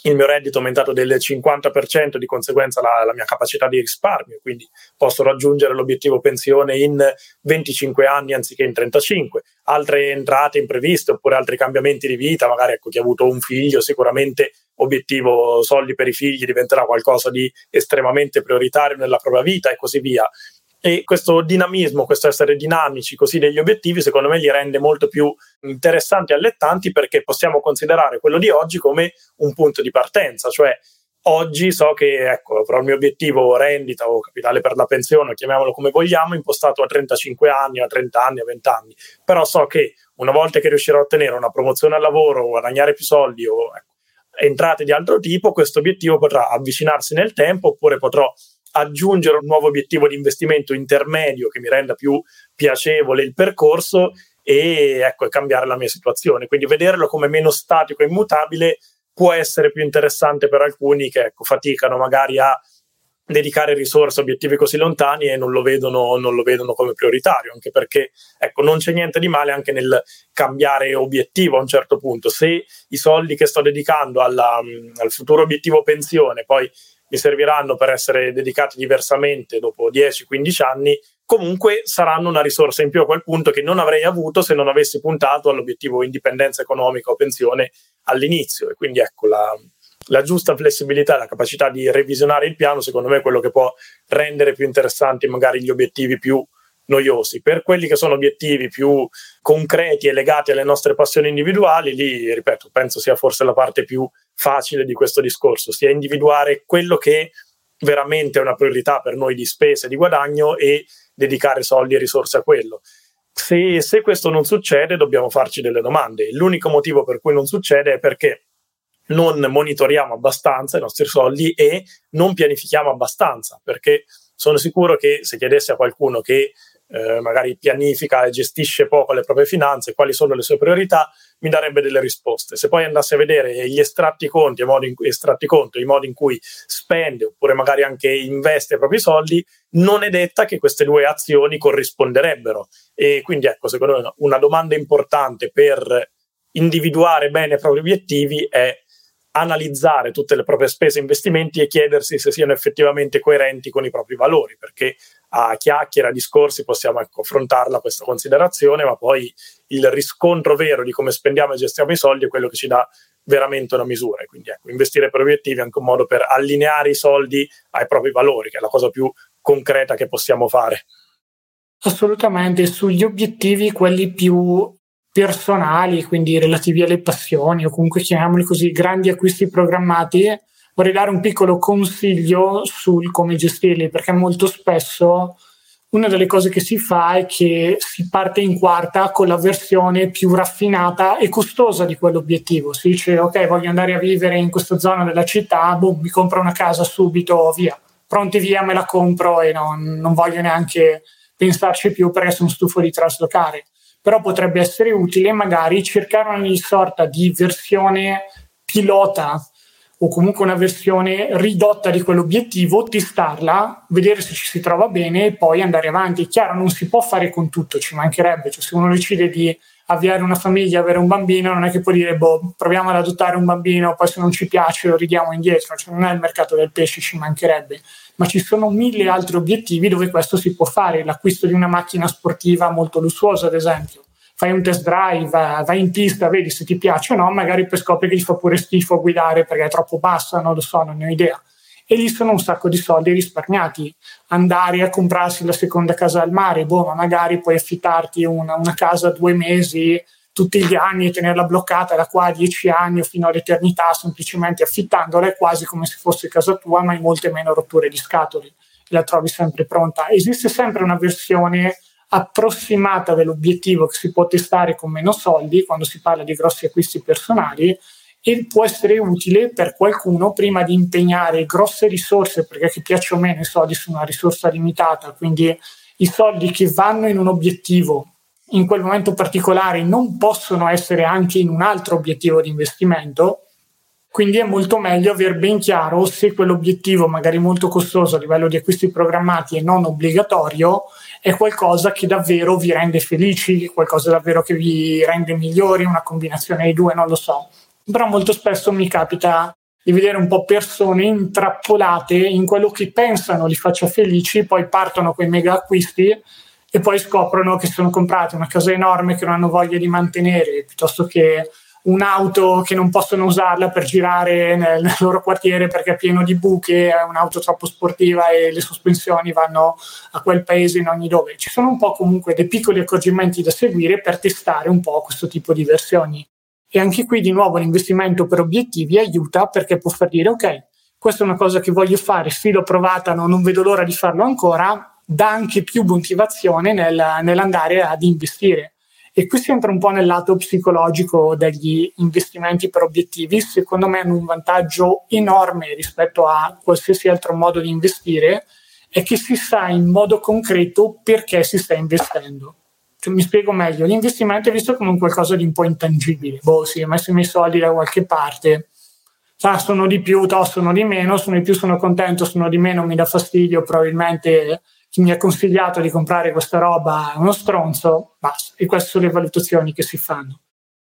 il mio reddito è aumentato del 50%, di conseguenza la, la, mia capacità di risparmio, quindi posso raggiungere l'obiettivo pensione in 25 anni anziché in 35. Altre entrate impreviste oppure altri cambiamenti di vita, magari ecco, chi ha avuto un figlio, sicuramente obiettivo soldi per i figli diventerà qualcosa di estremamente prioritario nella propria vita e così via. E questo dinamismo, questo essere dinamici così degli obiettivi, secondo me li rende molto più interessanti e allettanti perché possiamo considerare quello di oggi come un punto di partenza, cioè oggi so che ecco, avrò il mio obiettivo rendita o capitale per la pensione, chiamiamolo come vogliamo, impostato a 35 anni, a 30 anni, a 20 anni, però so che una volta che riuscirò a ottenere una promozione al lavoro o guadagnare più soldi o ecco, entrate di altro tipo, questo obiettivo potrà avvicinarsi nel tempo oppure potrò aggiungere un nuovo obiettivo di investimento intermedio che mi renda più piacevole il percorso e ecco, cambiare la mia situazione. Quindi vederlo come meno statico e immutabile può essere più interessante per alcuni che ecco, faticano magari a dedicare risorse a obiettivi così lontani e non lo, vedono, non lo vedono come prioritario, anche perché ecco, non c'è niente di male anche nel cambiare obiettivo a un certo punto. Se i soldi che sto dedicando alla, al futuro obiettivo pensione poi mi serviranno per essere dedicati diversamente dopo 10-15 anni, comunque saranno una risorsa in più a quel punto che non avrei avuto se non avessi puntato all'obiettivo indipendenza economica o pensione all'inizio. E quindi ecco la, la giusta flessibilità, la capacità di revisionare il piano, secondo me è quello che può rendere più interessanti magari gli obiettivi più noiosi. Per quelli che sono obiettivi più concreti e legati alle nostre passioni individuali, lì, ripeto, penso sia forse la parte più facile di questo discorso, sia individuare quello che veramente è una priorità per noi di spesa e di guadagno e dedicare soldi e risorse a quello. Se, se questo non succede, dobbiamo farci delle domande. L'unico motivo per cui non succede è perché non monitoriamo abbastanza i nostri soldi e non pianifichiamo abbastanza, perché sono sicuro che se chiedessi a qualcuno che eh, magari pianifica e gestisce poco le proprie finanze, quali sono le sue priorità, mi darebbe delle risposte. Se poi andasse a vedere gli estratti conti, i modi cui, estratti conto, i modi in cui spende oppure magari anche investe i propri soldi, non è detta che queste due azioni corrisponderebbero. E quindi ecco, secondo me una domanda importante per individuare bene i propri obiettivi è analizzare tutte le proprie spese e investimenti e chiedersi se siano effettivamente coerenti con i propri valori, perché a chiacchiere, a discorsi possiamo ecco, questa considerazione, ma poi il riscontro vero di come spendiamo e gestiamo i soldi è quello che ci dà veramente una misura. Quindi ecco, investire per obiettivi è anche un modo per allineare i soldi ai propri valori, che è la cosa più concreta che possiamo fare. Assolutamente, sugli obiettivi, quelli più personali, quindi relativi alle passioni o comunque chiamiamoli così, grandi acquisti programmati, vorrei dare un piccolo consiglio sul come gestirli, perché molto spesso una delle cose che si fa è che si parte in quarta con la versione più raffinata e costosa di quell'obiettivo. Si dice, ok, voglio andare a vivere in questa zona della città, boh, mi compro una casa subito, via. Pronti via, me la compro e non, non voglio neanche pensarci più perché sono stufo di traslocare però potrebbe essere utile magari cercare una sorta di versione pilota o comunque una versione ridotta di quell'obiettivo, testarla, vedere se ci si trova bene e poi andare avanti. È chiaro, non si può fare con tutto, ci mancherebbe, cioè se uno decide di avviare una famiglia, avere un bambino, non è che può dire, boh, proviamo ad adottare un bambino, poi se non ci piace lo ridiamo indietro, cioè non è il mercato del pesce, ci mancherebbe ma ci sono mille altri obiettivi dove questo si può fare. L'acquisto di una macchina sportiva molto lussuosa, ad esempio. Fai un test drive, vai in pista, vedi se ti piace o no, magari poi scopri che ti fa pure schifo guidare perché è troppo bassa, non lo so, non ne ho idea. E lì sono un sacco di soldi risparmiati. Andare a comprarsi la seconda casa al mare, boh, ma magari puoi affittarti una, una casa due mesi tutti gli anni e tenerla bloccata da qua a dieci anni o fino all'eternità, semplicemente affittandola è quasi come se fosse casa tua, ma hai molte meno rotture di scatole. La trovi sempre pronta. Esiste sempre una versione approssimata dell'obiettivo che si può testare con meno soldi quando si parla di grossi acquisti personali e può essere utile per qualcuno prima di impegnare grosse risorse, perché che piace o meno i soldi sono una risorsa limitata, quindi i soldi che vanno in un obiettivo in quel momento particolare non possono essere anche in un altro obiettivo di investimento. Quindi è molto meglio aver ben chiaro se quell'obiettivo, magari molto costoso a livello di acquisti programmati e non obbligatorio, è qualcosa che davvero vi rende felici, qualcosa davvero che vi rende migliori, una combinazione dei due, non lo so. Però molto spesso mi capita di vedere un po' persone intrappolate in quello che pensano li faccia felici, poi partono con i mega acquisti e poi scoprono che sono comprate una casa enorme che non hanno voglia di mantenere, piuttosto che un'auto che non possono usarla per girare nel, nel, loro quartiere perché è pieno di buche, è un'auto troppo sportiva e le sospensioni vanno a quel paese in ogni dove. Ci sono un po' comunque dei piccoli accorgimenti da seguire per testare un po' questo tipo di versioni. E anche qui di nuovo l'investimento per obiettivi aiuta perché può far dire ok, questa è una cosa che voglio fare, sì l'ho provata, no, non vedo l'ora di farlo ancora, dà anche più motivazione nel, nell'andare ad investire. E qui si entra un po' nel lato psicologico degli investimenti per obiettivi. Secondo me hanno un vantaggio enorme rispetto a qualsiasi altro modo di investire, è che si sa in modo concreto perché si sta investendo. Cioè, mi spiego meglio, l'investimento è visto come qualcosa di un po' intangibile. Boh, sì, ho messo i miei soldi da qualche parte, ah, sono di più, to, sono di meno, sono di più, sono contento, sono di meno, mi dà fastidio, probabilmente chi mi ha consigliato di comprare questa roba è uno stronzo, basta. E queste sono le valutazioni che si fanno.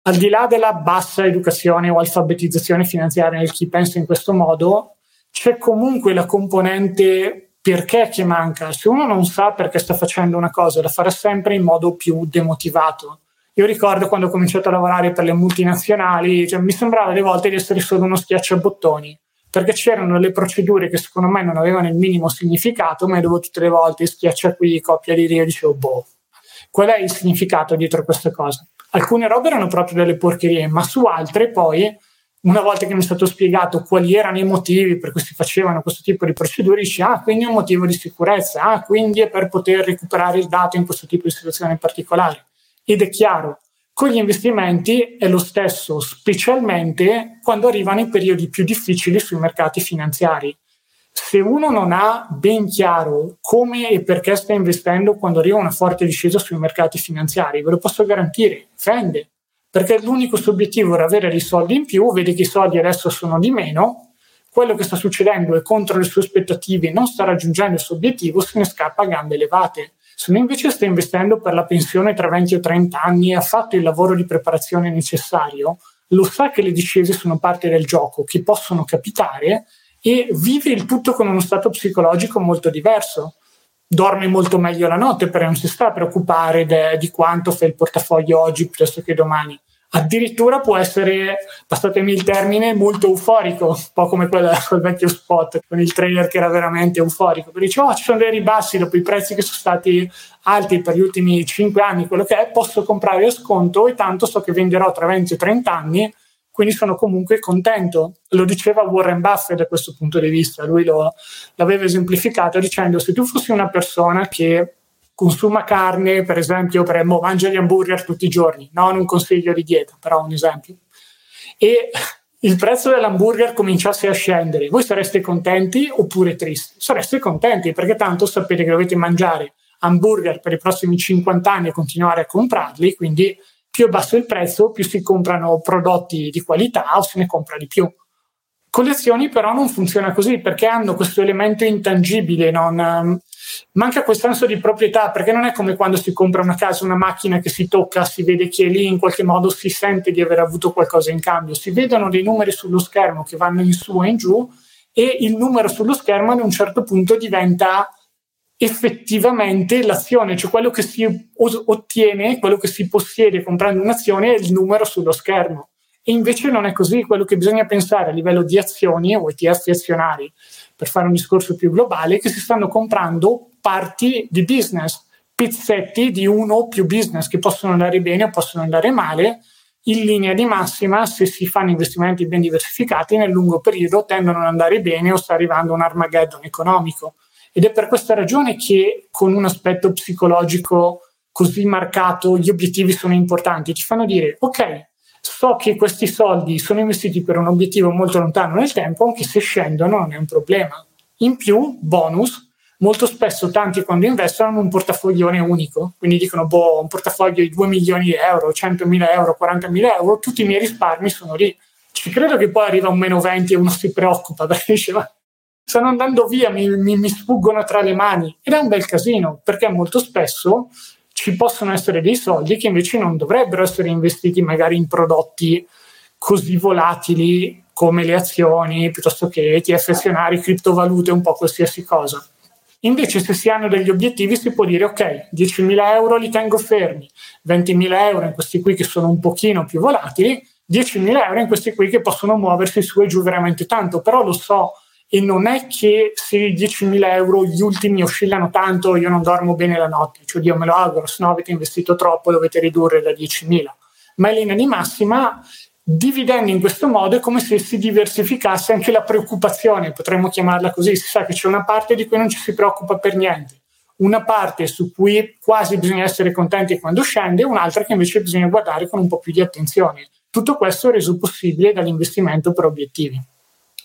Al di là della bassa educazione o alfabetizzazione finanziaria nel chi pensa in questo modo, c'è comunque la componente perché che manca. Se uno non sa perché sta facendo una cosa, la farà sempre in modo più demotivato. Io ricordo quando ho cominciato a lavorare per le multinazionali, cioè, mi sembrava alle volte di essere solo uno schiacciabottoni, perché c'erano le procedure che secondo me non avevano il minimo significato, ma dovevo tutte le volte schiaccia qui, copia di lì, e dicevo, boh, qual è il significato dietro queste cose? Alcune robe erano proprio delle porcherie, ma su altre poi una volta che mi è stato spiegato quali erano i motivi per cui si facevano questo tipo di procedure, dici, ah, quindi è un motivo di sicurezza, ah, quindi è per poter recuperare il dato in questo tipo di situazione particolare. Ed è chiaro, con gli investimenti è lo stesso, specialmente quando arrivano i periodi più difficili sui mercati finanziari. Se uno non ha ben chiaro come e perché sta investendo quando arriva una forte discesa sui mercati finanziari, ve lo posso garantire, fende perché l'unico suo obiettivo era avere dei soldi in più, vede che i soldi adesso sono di meno, quello che sta succedendo è contro le sue aspettative, non sta raggiungendo il suo obiettivo, se ne scappa a gambe elevate. Se uno invece sta investendo per la pensione tra 20 o 30 anni e ha fatto il lavoro di preparazione necessario, lo sa che le discese sono parte del gioco, che possono capitare e vive il tutto con uno stato psicologico molto diverso dorme molto meglio la notte perché non si sta a preoccupare de, di quanto fa il portafoglio oggi piuttosto che domani. Addirittura può essere, passatemi il termine, molto euforico, un po' come quel, quel vecchio spot con il trader che era veramente euforico. Perché dice, oh, ci sono dei ribassi dopo i prezzi che sono stati alti per gli ultimi 5 anni, quello che è, posso comprare a sconto e tanto so che venderò tra 20 e 30 anni quindi sono comunque contento. Lo diceva Warren Buffett da questo punto di vista, lui lo, l'aveva esemplificato dicendo se tu fossi una persona che consuma carne, per esempio, per, mo, mangia gli hamburger tutti i giorni, non un consiglio di dieta, però un esempio, e il prezzo dell'hamburger cominciasse a scendere, voi sareste contenti oppure tristi? Sareste contenti perché tanto sapete che dovete mangiare hamburger per i prossimi 50 anni e continuare a comprarli, quindi più è basso il prezzo, più si comprano prodotti di qualità o se ne compra di più. Con le azioni però non funziona così perché hanno questo elemento intangibile, non, ehm, manca quel senso di proprietà perché non è come quando si compra una casa, una macchina che si tocca, si vede che è lì, in qualche modo si sente di aver avuto qualcosa in cambio, si vedono dei numeri sullo schermo che vanno in su e in giù e il numero sullo schermo ad un certo punto diventa effettivamente l'azione, cioè quello che si ottiene, quello che si possiede comprando un'azione è il numero sullo schermo. E invece non è così, quello che bisogna pensare a livello di azioni o ETF azionari, per fare un discorso più globale, è che si stanno comprando parti di business, pezzetti di uno o più business che possono andare bene o possono andare male. In linea di massima, se si fanno investimenti ben diversificati, nel lungo periodo tendono ad andare bene o sta arrivando un Armageddon economico ed è per questa ragione che con un aspetto psicologico così marcato gli obiettivi sono importanti. Ti fanno dire, ok, so che questi soldi sono investiti per un obiettivo molto lontano nel tempo, anche se scendono non è un problema. In più, bonus, molto spesso tanti quando investono hanno un portafoglione unico, quindi dicono, boh, un portafoglio di 2 milioni di euro, 100 mila euro, 40 mila euro, tutti i miei risparmi sono lì. Ci credo che poi arriva un meno 20 e uno si preoccupa perché dice, stanno andando via, mi, mi, mi sfuggono tra le mani. Ed è un bel casino, perché molto spesso ci possono essere dei soldi che invece non dovrebbero essere investiti magari in prodotti così volatili come le azioni, piuttosto che ETF azionari, criptovalute, un po' qualsiasi cosa. Invece se si hanno degli obiettivi si può dire ok, 10.000 euro li tengo fermi, 20.000 euro in questi qui che sono un pochino più volatili, 10.000 euro in questi qui che possono muoversi su e giù veramente tanto, però lo so e non è che se i 10.000 euro gli ultimi oscillano tanto io non dormo bene la notte, cioè Dio me lo auguro, se no avete investito troppo dovete ridurre da 10.000. Ma in linea di massima, dividendo in questo modo è come se si diversificasse anche la preoccupazione, potremmo chiamarla così, si sa che c'è una parte di cui non ci si preoccupa per niente, una parte su cui quasi bisogna essere contenti quando scende e un'altra che invece bisogna guardare con un po' più di attenzione. Tutto questo è reso possibile dall'investimento per obiettivi.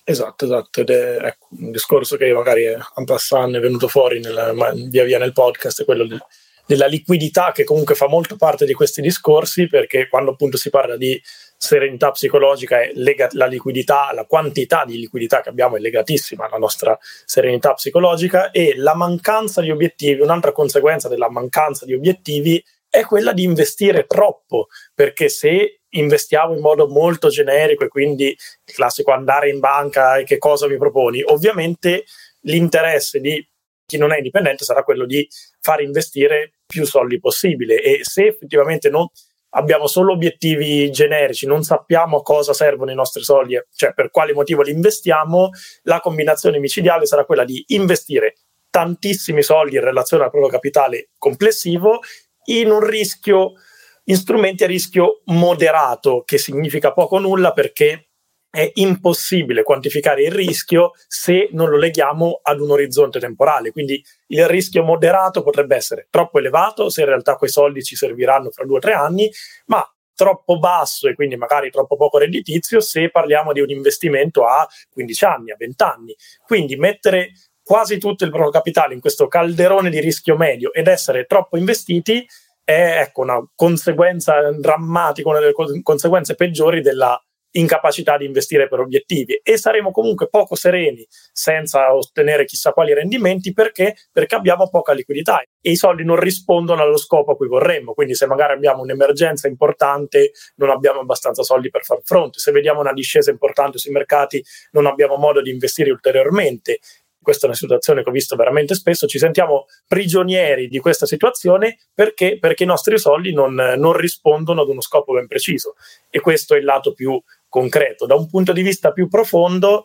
Esatto, esatto, ed è ecco, un discorso che magari en passant è venuto fuori nel, via via nel podcast, è quello del, della liquidità che comunque fa molto parte di questi discorsi, perché quando appunto si parla di serenità psicologica è lega- la liquidità, la quantità di liquidità che abbiamo è legatissima alla nostra serenità psicologica e la mancanza di obiettivi, un'altra conseguenza della mancanza di obiettivi è quella di investire troppo, perché se investiamo in modo molto generico e quindi il classico andare in banca e che cosa mi proponi, ovviamente l'interesse di chi non è indipendente sarà quello di far investire più soldi possibile e se effettivamente non abbiamo solo obiettivi generici, non sappiamo a cosa servono i nostri soldi, cioè per quale motivo li investiamo, la combinazione micidiale sarà quella di investire tantissimi soldi in relazione al proprio capitale complessivo in un rischio, in strumenti a rischio moderato, che significa poco o nulla perché è impossibile quantificare il rischio se non lo leghiamo ad un orizzonte temporale. Quindi il rischio moderato potrebbe essere troppo elevato se in realtà quei soldi ci serviranno fra due o tre anni, ma troppo basso e quindi magari troppo poco redditizio se parliamo di un investimento a 15 anni, a 20 anni. Quindi mettere quasi tutto il proprio capitale in questo calderone di rischio medio ed essere troppo investiti è ecco, una conseguenza drammatica, una delle conseguenze peggiori della incapacità di investire per obiettivi. E saremo comunque poco sereni senza ottenere chissà quali rendimenti perché? perché abbiamo poca liquidità e i soldi non rispondono allo scopo a cui vorremmo. Quindi se magari abbiamo un'emergenza importante non abbiamo abbastanza soldi per far fronte. Se vediamo una discesa importante sui mercati non abbiamo modo di investire ulteriormente questa è una situazione che ho visto veramente spesso, ci sentiamo prigionieri di questa situazione perché, perché i nostri soldi non, non, rispondono ad uno scopo ben preciso. E questo è il lato più concreto. Da un punto di vista più profondo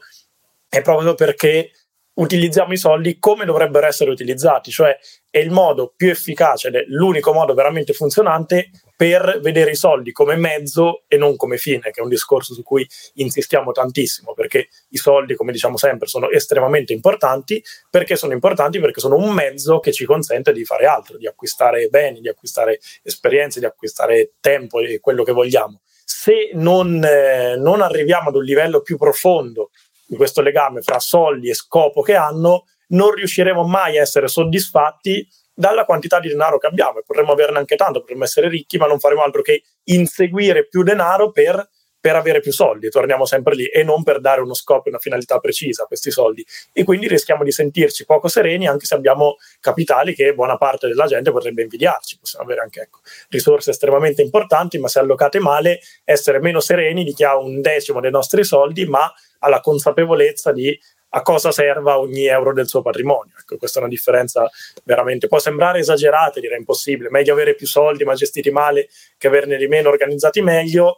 è proprio perché utilizziamo i soldi come dovrebbero essere utilizzati, cioè è il modo più efficace ed è l'unico modo veramente funzionante per vedere i soldi come mezzo e non come fine, che è un discorso su cui insistiamo tantissimo, perché i soldi, come diciamo sempre, sono estremamente importanti, perché sono importanti? Perché sono un mezzo che ci consente di fare altro, di acquistare beni, di acquistare esperienze, di acquistare tempo e quello che vogliamo. Se non, eh, non arriviamo ad un livello più profondo di questo legame fra soldi e scopo che hanno, non riusciremo mai a essere soddisfatti dalla quantità di denaro che abbiamo e potremmo averne anche tanto, potremmo essere ricchi, ma non faremo altro che inseguire più denaro per per avere più soldi, torniamo sempre lì, e non per dare uno scopo e una finalità precisa a questi soldi. E quindi rischiamo di sentirci poco sereni anche se abbiamo capitali che buona parte della gente potrebbe invidiarci. Possiamo avere anche ecco, risorse estremamente importanti, ma se allocate male, essere meno sereni di chi ha un decimo dei nostri soldi, ma ha la consapevolezza di a cosa serva ogni euro del suo patrimonio. Ecco, questa è una differenza veramente, può sembrare esagerata, direi impossibile, meglio avere più soldi ma gestiti male che averne di meno organizzati meglio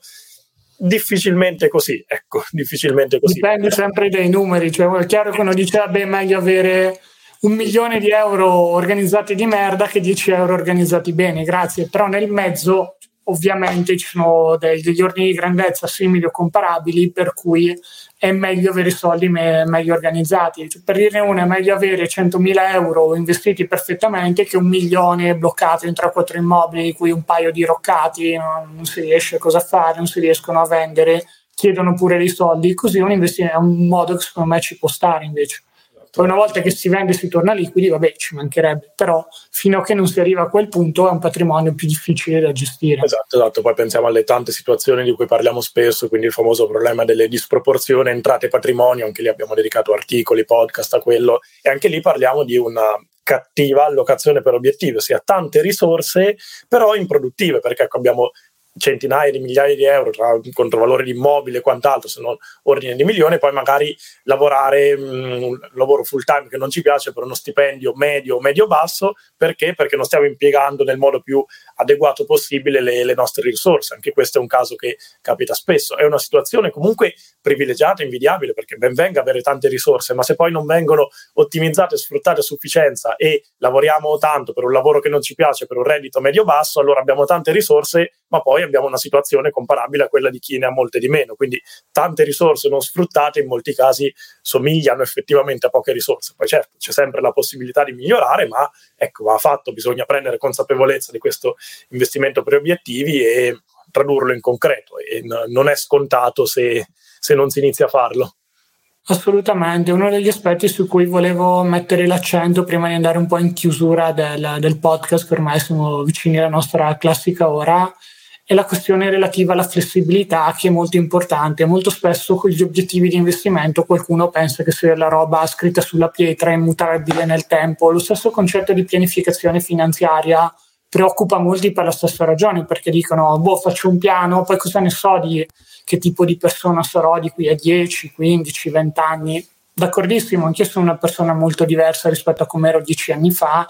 difficilmente così, ecco, difficilmente così. Dipende sempre dai numeri, cioè è chiaro che uno dice, vabbè, meglio avere un milione di euro organizzati di merda che 10 euro organizzati bene, grazie, però nel mezzo ovviamente ci sono degli ordini di grandezza simili o comparabili per cui è meglio avere i soldi me- meglio organizzati. Cioè, per dirne una, è meglio avere 100.000 euro investiti perfettamente che un milione bloccato in 3-4 immobili, di cui un paio di roccati, non, non si riesce a cosa fare, non si riescono a vendere, chiedono pure dei soldi. Così un investimento è un modo che secondo me ci può stare invece. Poi una volta che si vende si torna liquidi, vabbè, ci mancherebbe, però fino a che non si arriva a quel punto è un patrimonio più difficile da gestire. Esatto, esatto. Poi pensiamo alle tante situazioni di cui parliamo spesso, quindi il famoso problema delle disproporzioni entrate patrimonio, anche lì abbiamo dedicato articoli, podcast a quello, e anche lì parliamo di una cattiva allocazione per obiettivi, ossia tante risorse però improduttive, perché ecco, abbiamo centinaia di migliaia di euro tra controvalore di immobile e quant'altro, se non ordine di milione, poi magari lavorare mh, mm, un lavoro full time che non ci piace per uno stipendio medio o medio-basso, perché? Perché non stiamo impiegando nel modo più adeguato possibile le, le, nostre risorse. Anche questo è un caso che capita spesso. È una situazione comunque privilegiata, invidiabile, perché ben venga avere tante risorse, ma se poi non vengono ottimizzate e sfruttate a sufficienza e lavoriamo tanto per un lavoro che non ci piace, per un reddito medio-basso, allora abbiamo tante risorse, ma poi abbiamo una situazione comparabile a quella di chi ne ha molte di meno. Quindi tante risorse non sfruttate in molti casi somigliano effettivamente a poche risorse. Poi certo c'è sempre la possibilità di migliorare, ma ecco, va fatto, bisogna prendere consapevolezza di questo investimento per obiettivi e tradurlo in concreto e n- non è scontato se, se non si inizia a farlo. Assolutamente, uno degli aspetti su cui volevo mettere l'accento prima di andare un po' in chiusura del, del podcast, che ormai siamo vicini alla nostra classica ora, è la questione relativa alla flessibilità che è molto importante. Molto spesso con gli obiettivi di investimento qualcuno pensa che sia la roba scritta sulla pietra e immutabile nel tempo. Lo stesso concetto di pianificazione finanziaria preoccupa molti per la stessa ragione, perché dicono, boh, faccio un piano, poi cosa ne so di che tipo di persona sarò di qui a 10, 15, 20 anni. D'accordissimo, anch'io sono una persona molto diversa rispetto a come ero dieci anni fa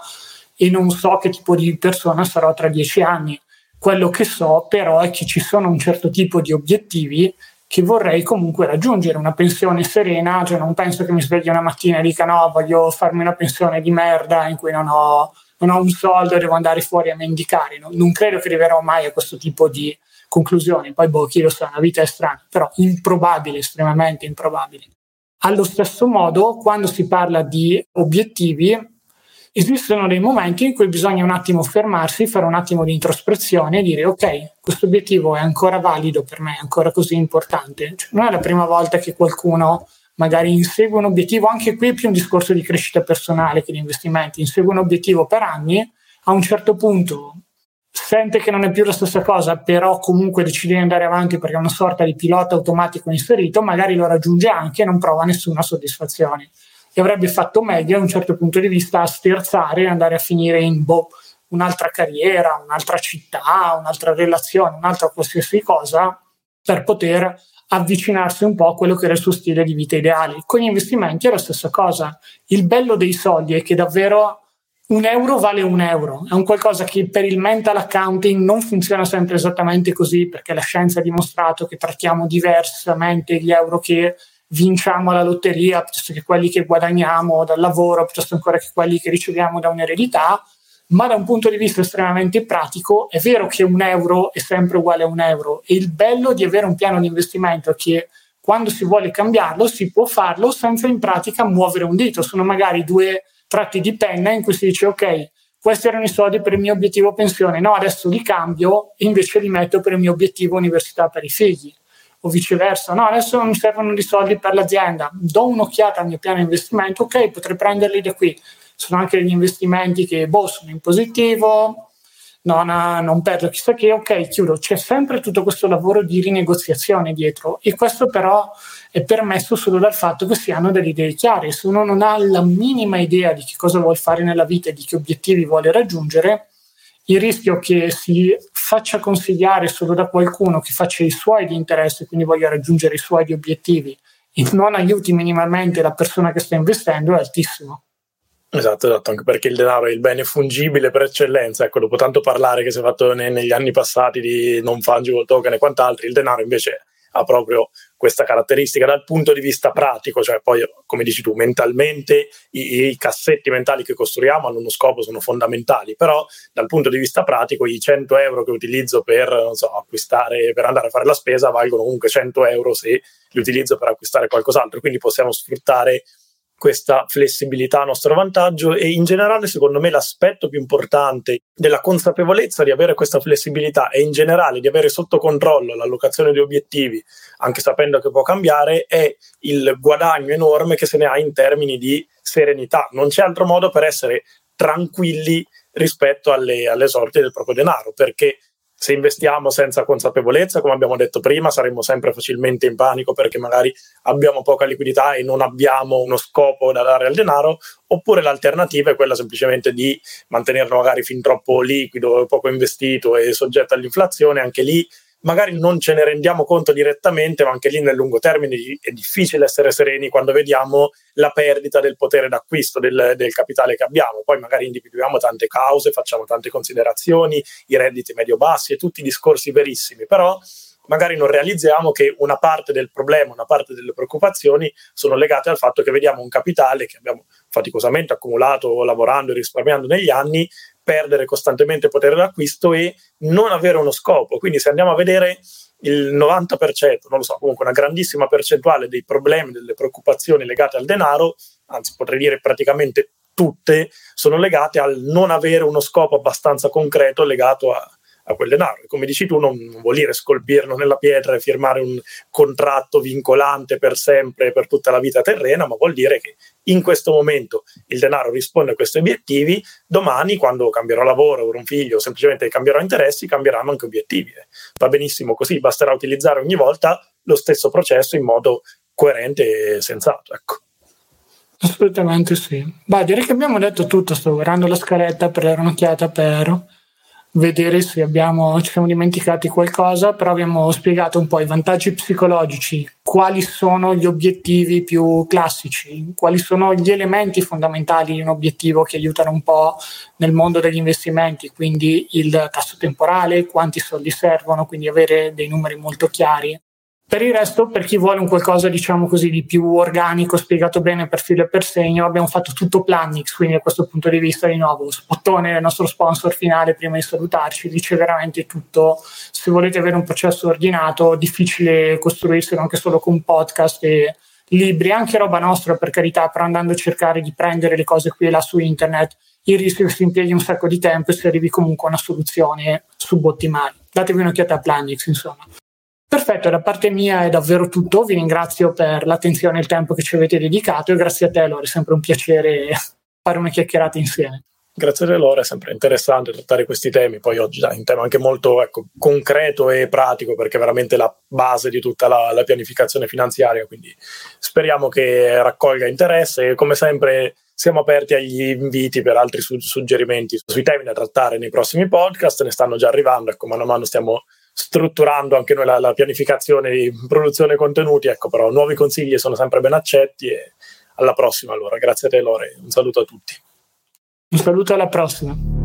e non so che tipo di persona sarò tra dieci anni quello che so però è che ci sono un certo tipo di obiettivi che vorrei comunque raggiungere, una pensione serena, cioè non penso che mi svegli una mattina e dica no, voglio farmi una pensione di merda in cui non ho, non ho un soldo e devo andare fuori a mendicare, no? non credo che arriverò mai a questo tipo di conclusioni, poi boh, chi lo sa, una vita è strana, però improbabile, estremamente improbabile. Allo stesso modo, quando si parla di obiettivi, esistono dei momenti in cui bisogna un attimo fermarsi, fare un attimo di introspezione e dire ok, questo obiettivo è ancora valido per me, è ancora così importante. Cioè, non è la prima volta che qualcuno magari insegue un obiettivo, anche qui è più un discorso di crescita personale che di investimenti, insegue un obiettivo per anni, a un certo punto sente che non è più la stessa cosa, però comunque decide di andare avanti perché è una sorta di pilota automatico inserito, magari lo raggiunge anche e non prova nessuna soddisfazione e avrebbe fatto meglio da un certo punto di vista a sterzare e andare a finire in boh, un'altra carriera, un'altra città, un'altra relazione, un'altra qualsiasi cosa per poter avvicinarsi un po' a quello che era il suo stile di vita ideale. Con gli investimenti è la stessa cosa. Il bello dei soldi è che davvero un euro vale un euro, è un qualcosa che per il mental accounting non funziona sempre esattamente così, perché la scienza ha dimostrato che trattiamo diversamente gli euro che vinciamo la lotteria piuttosto che quelli che guadagniamo dal lavoro, piuttosto ancora che quelli che riceviamo da un'eredità, ma da un punto di vista estremamente pratico è vero che un euro è sempre uguale a un euro. E il bello di avere un piano di investimento è che quando si vuole cambiarlo si può farlo senza in pratica muovere un dito, sono magari due tratti di penna in cui si dice ok, questi erano i soldi per il mio obiettivo pensione, no, adesso li cambio e invece li metto per il mio obiettivo università per i figli o viceversa. No, adesso mi servono di soldi per l'azienda, do un'occhiata al mio piano investimento, ok, potrei prenderli da qui. Sono anche degli investimenti che boh, sono in positivo, non, non perdo chissà che, ok, chiudo. C'è sempre tutto questo lavoro di rinegoziazione dietro e questo però è permesso solo dal fatto che si hanno delle idee chiare. Se uno non ha la minima idea di che cosa vuole fare nella vita e di che obiettivi vuole raggiungere, il rischio che si faccia consigliare solo da qualcuno che faccia i suoi di interesse, quindi voglia raggiungere i suoi obiettivi e non aiuti minimamente la persona che sta investendo è altissimo. Esatto, esatto, anche perché il denaro è il bene fungibile per eccellenza. Ecco, dopo tanto parlare che si è fatto ne, negli anni passati di non fungible token e quant'altro, il denaro invece ha proprio questa caratteristica dal punto di vista pratico, cioè poi come dici tu, mentalmente i, i, cassetti mentali che costruiamo hanno uno scopo, sono fondamentali, però dal punto di vista pratico i 100 euro che utilizzo per so, acquistare, per andare a fare la spesa valgono comunque 100 euro se li utilizzo per acquistare qualcos'altro, quindi possiamo sfruttare questa flessibilità a nostro vantaggio e in generale secondo me l'aspetto più importante della consapevolezza di avere questa flessibilità e in generale di avere sotto controllo l'allocazione di obiettivi anche sapendo che può cambiare è il guadagno enorme che se ne ha in termini di serenità. Non c'è altro modo per essere tranquilli rispetto alle, alle sorti del proprio denaro perché se investiamo senza consapevolezza, come abbiamo detto prima, saremmo sempre facilmente in panico perché magari abbiamo poca liquidità e non abbiamo uno scopo da dare al denaro, oppure l'alternativa è quella semplicemente di mantenerlo magari fin troppo liquido, poco investito e soggetto all'inflazione, anche lì magari non ce ne rendiamo conto direttamente, ma anche lì nel lungo termine è difficile essere sereni quando vediamo la perdita del potere d'acquisto del, del capitale che abbiamo. Poi magari individuiamo tante cause, facciamo tante considerazioni, i redditi medio-bassi e tutti i discorsi verissimi, però magari non realizziamo che una parte del problema, una parte delle preoccupazioni sono legate al fatto che vediamo un capitale che abbiamo faticosamente accumulato lavorando e risparmiando negli anni perdere costantemente potere d'acquisto e non avere uno scopo. Quindi se andiamo a vedere il 90%, non lo so, comunque una grandissima percentuale dei problemi, delle preoccupazioni legate al denaro, anzi potrei dire praticamente tutte, sono legate al non avere uno scopo abbastanza concreto legato a, a quel denaro. E come dici tu, non, vuol dire scolpirlo nella pietra e firmare un contratto vincolante per sempre, per tutta la vita terrena, ma vuol dire che in questo momento il denaro risponde a questi obiettivi, domani quando cambierò lavoro, avrò un figlio, semplicemente cambierò interessi, cambieranno anche obiettivi. Va benissimo così, basterà utilizzare ogni volta lo stesso processo in modo coerente e sensato. Ecco. Assolutamente sì. Beh, direi che abbiamo detto tutto, sto guardando la scaletta per dare un'occhiata per vedere se abbiamo, ci siamo dimenticati qualcosa, però abbiamo spiegato un po' i vantaggi psicologici, quali sono gli obiettivi più classici, quali sono gli elementi fondamentali di un obiettivo che aiutano un po' nel mondo degli investimenti, quindi il tasso temporale, quanti soldi servono, quindi avere dei numeri molto chiari per il resto, per chi vuole un qualcosa, diciamo così, di più organico, spiegato bene per filo e per segno, abbiamo fatto tutto Plannix, quindi da questo punto di vista, di nuovo, Spottone, il nostro sponsor finale, prima di salutarci, dice veramente tutto. Se volete avere un processo ordinato, difficile costruirselo anche solo con podcast e libri, anche roba nostra, per carità, però andando a cercare di prendere le cose qui e là su internet, il rischio che si impieghi un sacco di tempo e si arrivi comunque a una soluzione subottimale. Datevi un'occhiata a Plannix, insomma. Perfetto, da parte mia è davvero tutto. Vi ringrazio per l'attenzione e il tempo che ci avete dedicato e grazie a te, Lore, è sempre un piacere fare una chiacchierata insieme. Grazie a te, Lore, è sempre interessante trattare questi temi. Poi oggi è un tema anche molto ecco, concreto e pratico perché è veramente la base di tutta la, la pianificazione finanziaria. Quindi speriamo che raccolga interesse e come sempre siamo aperti agli inviti per altri su- suggerimenti sui temi da trattare nei prossimi podcast. Ne stanno già arrivando, ecco, mano a mano stiamo strutturando anche noi la, la pianificazione di produzione contenuti, ecco però nuovi consigli sono sempre ben accetti e alla prossima allora, grazie a te Lore, un saluto a tutti. Un saluto alla prossima.